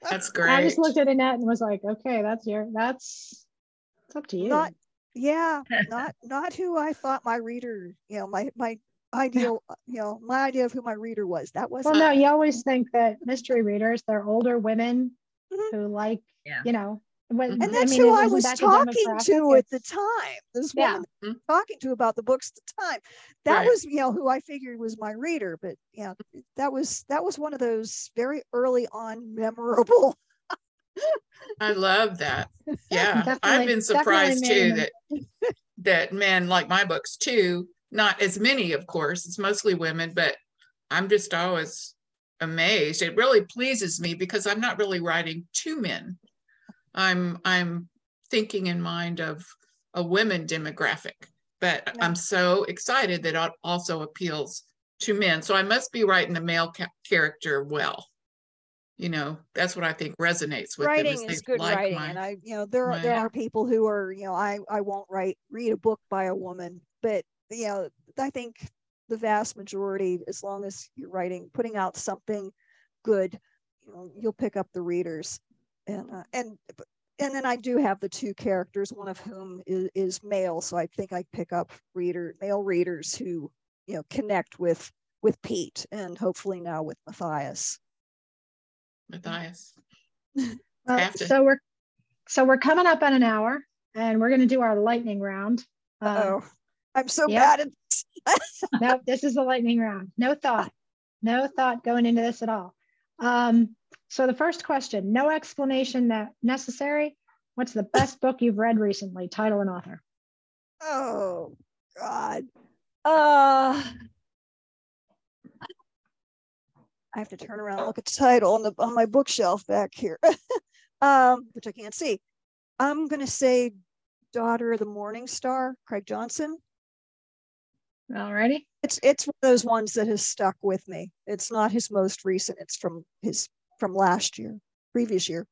Speaker 3: That's great.
Speaker 1: I just looked at Annette and was like, okay, that's your, that's, it's up to you.
Speaker 4: Not, yeah, not not who I thought my reader, you know, my my ideal, uh, you know, my idea of who my reader was. That was
Speaker 1: well, no, you always think that mystery readers, they're older women
Speaker 4: Mhm.
Speaker 1: who like,
Speaker 2: Yeah.
Speaker 1: you know, when,
Speaker 3: And
Speaker 4: and
Speaker 1: I
Speaker 4: that's
Speaker 1: mean,
Speaker 4: who I was talking to at the time. This
Speaker 1: Yeah.
Speaker 4: woman
Speaker 3: Mhm.
Speaker 4: talking to about the books at the time. That
Speaker 3: Right.
Speaker 4: was, you know, who I figured was my reader. But yeah, that was that was one of those very early on memorable. (laughs)
Speaker 3: I love that. Yeah, I've been surprised too that that men like my books too. Not as many, of course. It's mostly women, but I'm just always amazed. It really pleases me because I'm not really writing to men. I'm I'm thinking in mind of a women demographic, but
Speaker 4: Yeah.
Speaker 3: I'm so excited that it also appeals to men. So I must be writing a male ca- character well. You know, that's what I think resonates with them,
Speaker 4: writing
Speaker 3: they
Speaker 4: is good
Speaker 3: like
Speaker 4: writing,
Speaker 3: my-
Speaker 4: and I, you know, there are
Speaker 3: my-
Speaker 4: there are people who are, you know, I I won't write read a book by a woman, but you know, I think the vast majority, as long as you're writing, putting out something good, you know, you'll pick up the readers, and uh, and and then I do have the two characters, one of whom is, is male, so I think I pick up reader male readers who you know connect with with Pete and hopefully now with Matthias.
Speaker 3: Matthias.
Speaker 1: Well,
Speaker 3: Have to.
Speaker 1: so we're, so we're coming up on an hour and we're going to do our lightning round. Um,
Speaker 4: Oh, I'm so
Speaker 1: Yep.
Speaker 4: bad at this. (laughs)
Speaker 1: nope, this is the lightning round. No thought. No thought going into this at all. Um, so the first question, no explanation that necessary. What's the best book you've read recently? Title and author.
Speaker 4: oh God. Uh I have to turn around and look at the title on the on my bookshelf back here. (laughs) um, which I can't see. I'm gonna say Daughter of the Morning Star, Craig Johnson.
Speaker 1: Alrighty.
Speaker 4: It's it's one of those ones that has stuck with me. It's not his most recent, it's from his from last year, previous year.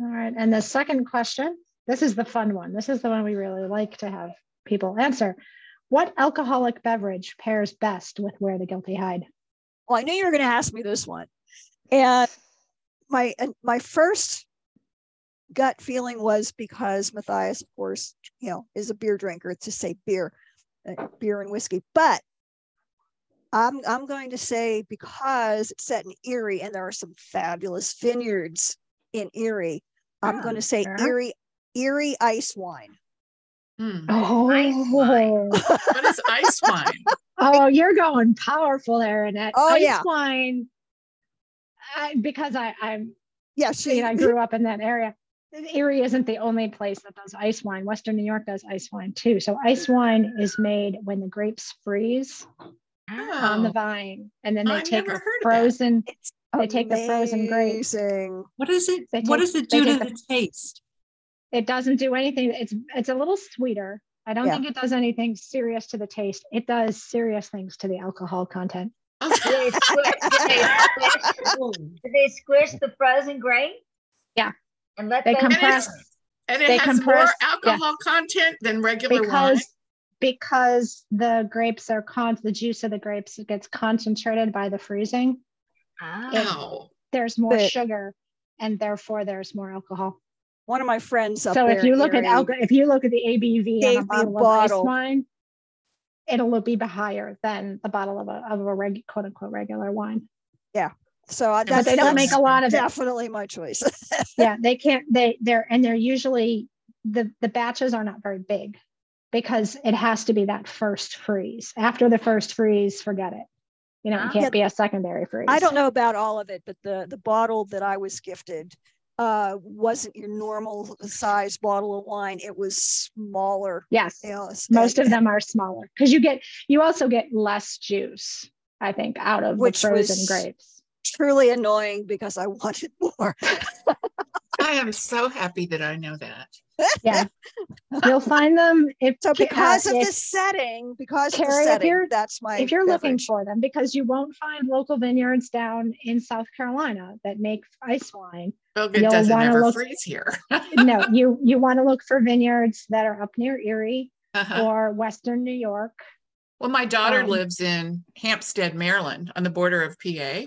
Speaker 1: All right. And the second question, this is the fun one. This is the one we really like to have people answer. What alcoholic beverage pairs best with Where the Guilty Hide?
Speaker 4: Well, I knew you were going to ask me this one, and my and my first gut feeling was because Matthias, of course, you know, is a beer drinker to say beer, uh, beer and whiskey, but I'm I'm going to say because it's set in Erie and there are some fabulous vineyards in Erie. I'm
Speaker 1: Ah,
Speaker 4: going to say
Speaker 1: sure.
Speaker 4: Erie Erie ice wine.
Speaker 3: Hmm.
Speaker 1: Oh, (laughs)
Speaker 3: What is ice wine?
Speaker 1: oh, you're going powerful there, Annette.
Speaker 4: Oh,
Speaker 1: Ice
Speaker 4: yeah.
Speaker 1: wine. I, because I, I'm,
Speaker 4: Yeah,
Speaker 1: you
Speaker 4: she
Speaker 1: know, I grew up in that area. Erie isn't the only place that does ice wine. Western New York does ice wine too. So ice wine is made when the grapes freeze on the
Speaker 3: Oh,
Speaker 1: vine, and then they
Speaker 3: I've
Speaker 1: take
Speaker 3: never
Speaker 1: the
Speaker 3: heard
Speaker 1: frozen.
Speaker 4: it's
Speaker 1: They take the frozen grapes.
Speaker 4: amazing.
Speaker 5: What is it?
Speaker 1: They
Speaker 5: what does it do to the
Speaker 1: the-
Speaker 5: taste?
Speaker 1: It doesn't do anything. It's it's a little sweeter. I don't
Speaker 4: Yeah.
Speaker 1: think it does anything serious to the taste. It does serious things to the alcohol content.
Speaker 2: Do they squish, do they squish, do they squish the frozen grape?
Speaker 1: Yeah.
Speaker 2: And let
Speaker 1: They
Speaker 2: those
Speaker 1: compress-
Speaker 2: ferment?
Speaker 3: And it
Speaker 1: They
Speaker 3: has
Speaker 1: compress-
Speaker 3: more
Speaker 1: yeah.
Speaker 3: alcohol content than regular wine.
Speaker 1: because because the grapes are con the juice of the grapes gets concentrated by the freezing
Speaker 2: Ah.
Speaker 3: Wow.
Speaker 1: there's more
Speaker 4: But-
Speaker 1: sugar and therefore there's more alcohol
Speaker 4: One of my friends up
Speaker 1: so
Speaker 4: there
Speaker 1: if you
Speaker 4: in
Speaker 1: look at alcohol if you look at the abv
Speaker 4: Gave
Speaker 1: on
Speaker 4: a
Speaker 1: a bottle of ice wine it'll be higher than the bottle of a, of a reg, quote unquote regular wine
Speaker 4: So uh,
Speaker 3: But
Speaker 4: that's,
Speaker 1: they don't make a lot of it
Speaker 4: definitely my choice. (laughs)
Speaker 1: yeah they can't they they're and they're usually the the batches are not very big because it has to be that first freeze after the first freeze forget it you know it can't
Speaker 4: Yeah.
Speaker 1: be a secondary freeze
Speaker 4: I don't know about all of it, but the the bottle that I was gifted uh, wasn't your normal size bottle of wine. It was smaller.
Speaker 1: yes
Speaker 4: You know,
Speaker 1: most of (laughs) them are smaller because you get you also get less juice i think out of
Speaker 4: Which
Speaker 1: the frozen
Speaker 4: was-
Speaker 1: grapes
Speaker 4: truly annoying because I wanted more. (laughs)
Speaker 3: I am so happy that I know that.
Speaker 1: yeah you'll find them if
Speaker 4: So
Speaker 1: uh,
Speaker 4: because of
Speaker 1: if,
Speaker 4: the setting, because of the
Speaker 1: Kerry, if
Speaker 4: setting,
Speaker 1: you're-
Speaker 4: that's my.
Speaker 1: if you're looking for them because you won't find local vineyards down in south carolina that make ice wine
Speaker 3: Well, it
Speaker 1: You'll
Speaker 3: doesn't ever
Speaker 1: look-
Speaker 3: freeze here. (laughs)
Speaker 1: no you you want to look for vineyards that are up near erie
Speaker 3: Uh-huh.
Speaker 1: or western new york
Speaker 3: Well, my daughter
Speaker 1: Um,
Speaker 3: lives in Hampstead, Maryland, on the border of PA.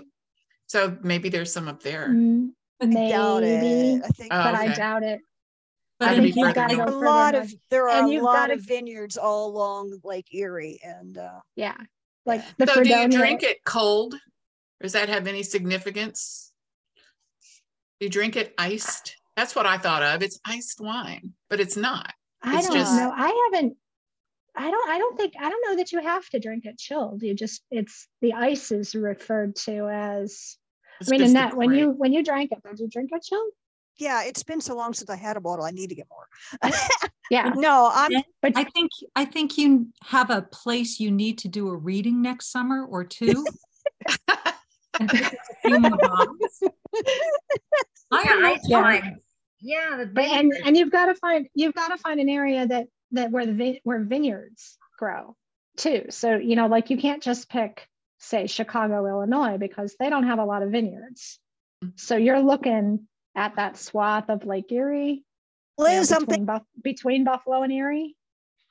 Speaker 3: So maybe there's some up there.
Speaker 1: Mm,
Speaker 4: I doubt it. I think
Speaker 3: Oh,
Speaker 1: but i doubt it
Speaker 5: But
Speaker 1: I think you've got to
Speaker 3: north.
Speaker 1: go
Speaker 4: a lot of there are
Speaker 1: And
Speaker 4: a lot of vineyards all along Lake Erie, and uh,
Speaker 1: yeah like the
Speaker 3: so do you drink it cold? Does that have any significance? You drink it iced? That's what I thought of. It's iced wine, but it's not.
Speaker 1: I don't
Speaker 3: just-
Speaker 1: know. I haven't. I don't. I don't think. I don't know that you have to drink it chilled. You just. It's the ice is referred to as.
Speaker 3: It's
Speaker 1: I mean,
Speaker 3: just the
Speaker 1: Annette, when you when you drank it, did you drink it chilled?
Speaker 4: yeah, it's been so long since I had a bottle. I need to get more. (laughs)
Speaker 1: Yeah.
Speaker 4: no, I'm
Speaker 1: But
Speaker 5: I think I think you have a place you need to do a reading next summer or two. (laughs) and pick up a few more bottles. (laughs) I
Speaker 2: Yeah,
Speaker 5: don't know.
Speaker 2: ice
Speaker 1: Yeah.
Speaker 2: wine. Yeah,
Speaker 1: but and and you've got to find you've got to find an area that that where the vi- where vineyards grow too. So you know, like you can't just pick say Chicago, Illinois, because they don't have a lot of vineyards. So you're looking at that swath of Lake Erie, you know,
Speaker 4: Liz. I'm
Speaker 1: between, Buff- between Buffalo and Erie.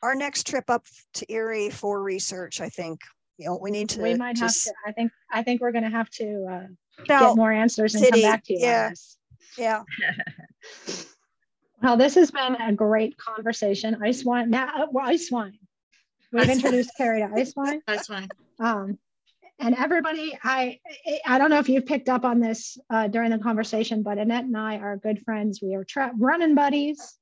Speaker 4: our next trip up to Erie for research, I think, you know, we need to.
Speaker 1: we might have
Speaker 4: just-
Speaker 1: to. I think. I think we're going to have to uh,
Speaker 4: Now,
Speaker 1: get more answers and
Speaker 4: city,
Speaker 1: come back to you
Speaker 4: yeah.
Speaker 1: on
Speaker 4: yeah,
Speaker 1: Well, this has been a great conversation. Ice wine. Now, well, ice wine. We've introduced Kerry to ice (laughs) wine.
Speaker 3: Ice wine.
Speaker 1: Um, and everybody, I I don't know if you've picked up on this uh, during the conversation, but Annette and I are good friends. We are tra- running buddies,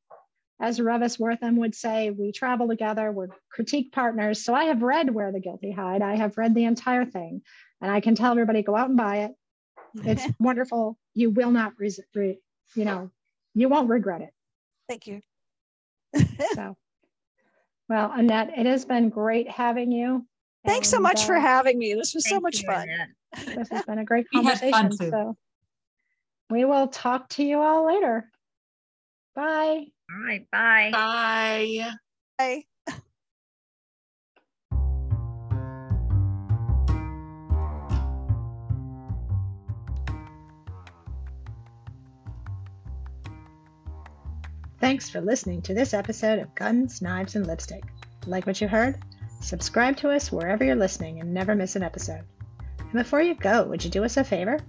Speaker 1: as Reavis Wortham would say, we travel together, we're critique partners. So I have read Where the Guilty Hide. I have read the entire thing. And I can tell everybody go out and buy it. It's (laughs) wonderful. You will not, re- re- you know, you won't regret it.
Speaker 4: Thank you.
Speaker 1: So, well, Annette, it has been great having you.
Speaker 4: Thanks so
Speaker 1: And,
Speaker 4: much for
Speaker 1: uh,
Speaker 4: having me. This was so much
Speaker 2: you,
Speaker 4: fun.
Speaker 2: Annette. (laughs)
Speaker 1: This has been a great
Speaker 5: We had fun
Speaker 1: conversation.
Speaker 5: too.
Speaker 1: So we will talk to you all later. Bye.
Speaker 2: All right, bye.
Speaker 3: Bye.
Speaker 4: Bye.
Speaker 1: Thanks for listening to this episode of Guns, Knives, and Lipstick. Like what you heard? Subscribe to us wherever you're listening and never miss an episode. And before you go, would you do us a favor?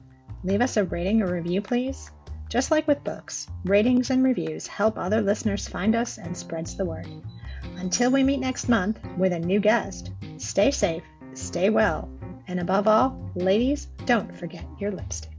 Speaker 1: Leave us a rating or review, please. Just like with books, ratings and reviews help other listeners find us and spreads the word. Until we meet next month with a new guest, stay safe, stay well, and above all, ladies, don't forget your lipstick.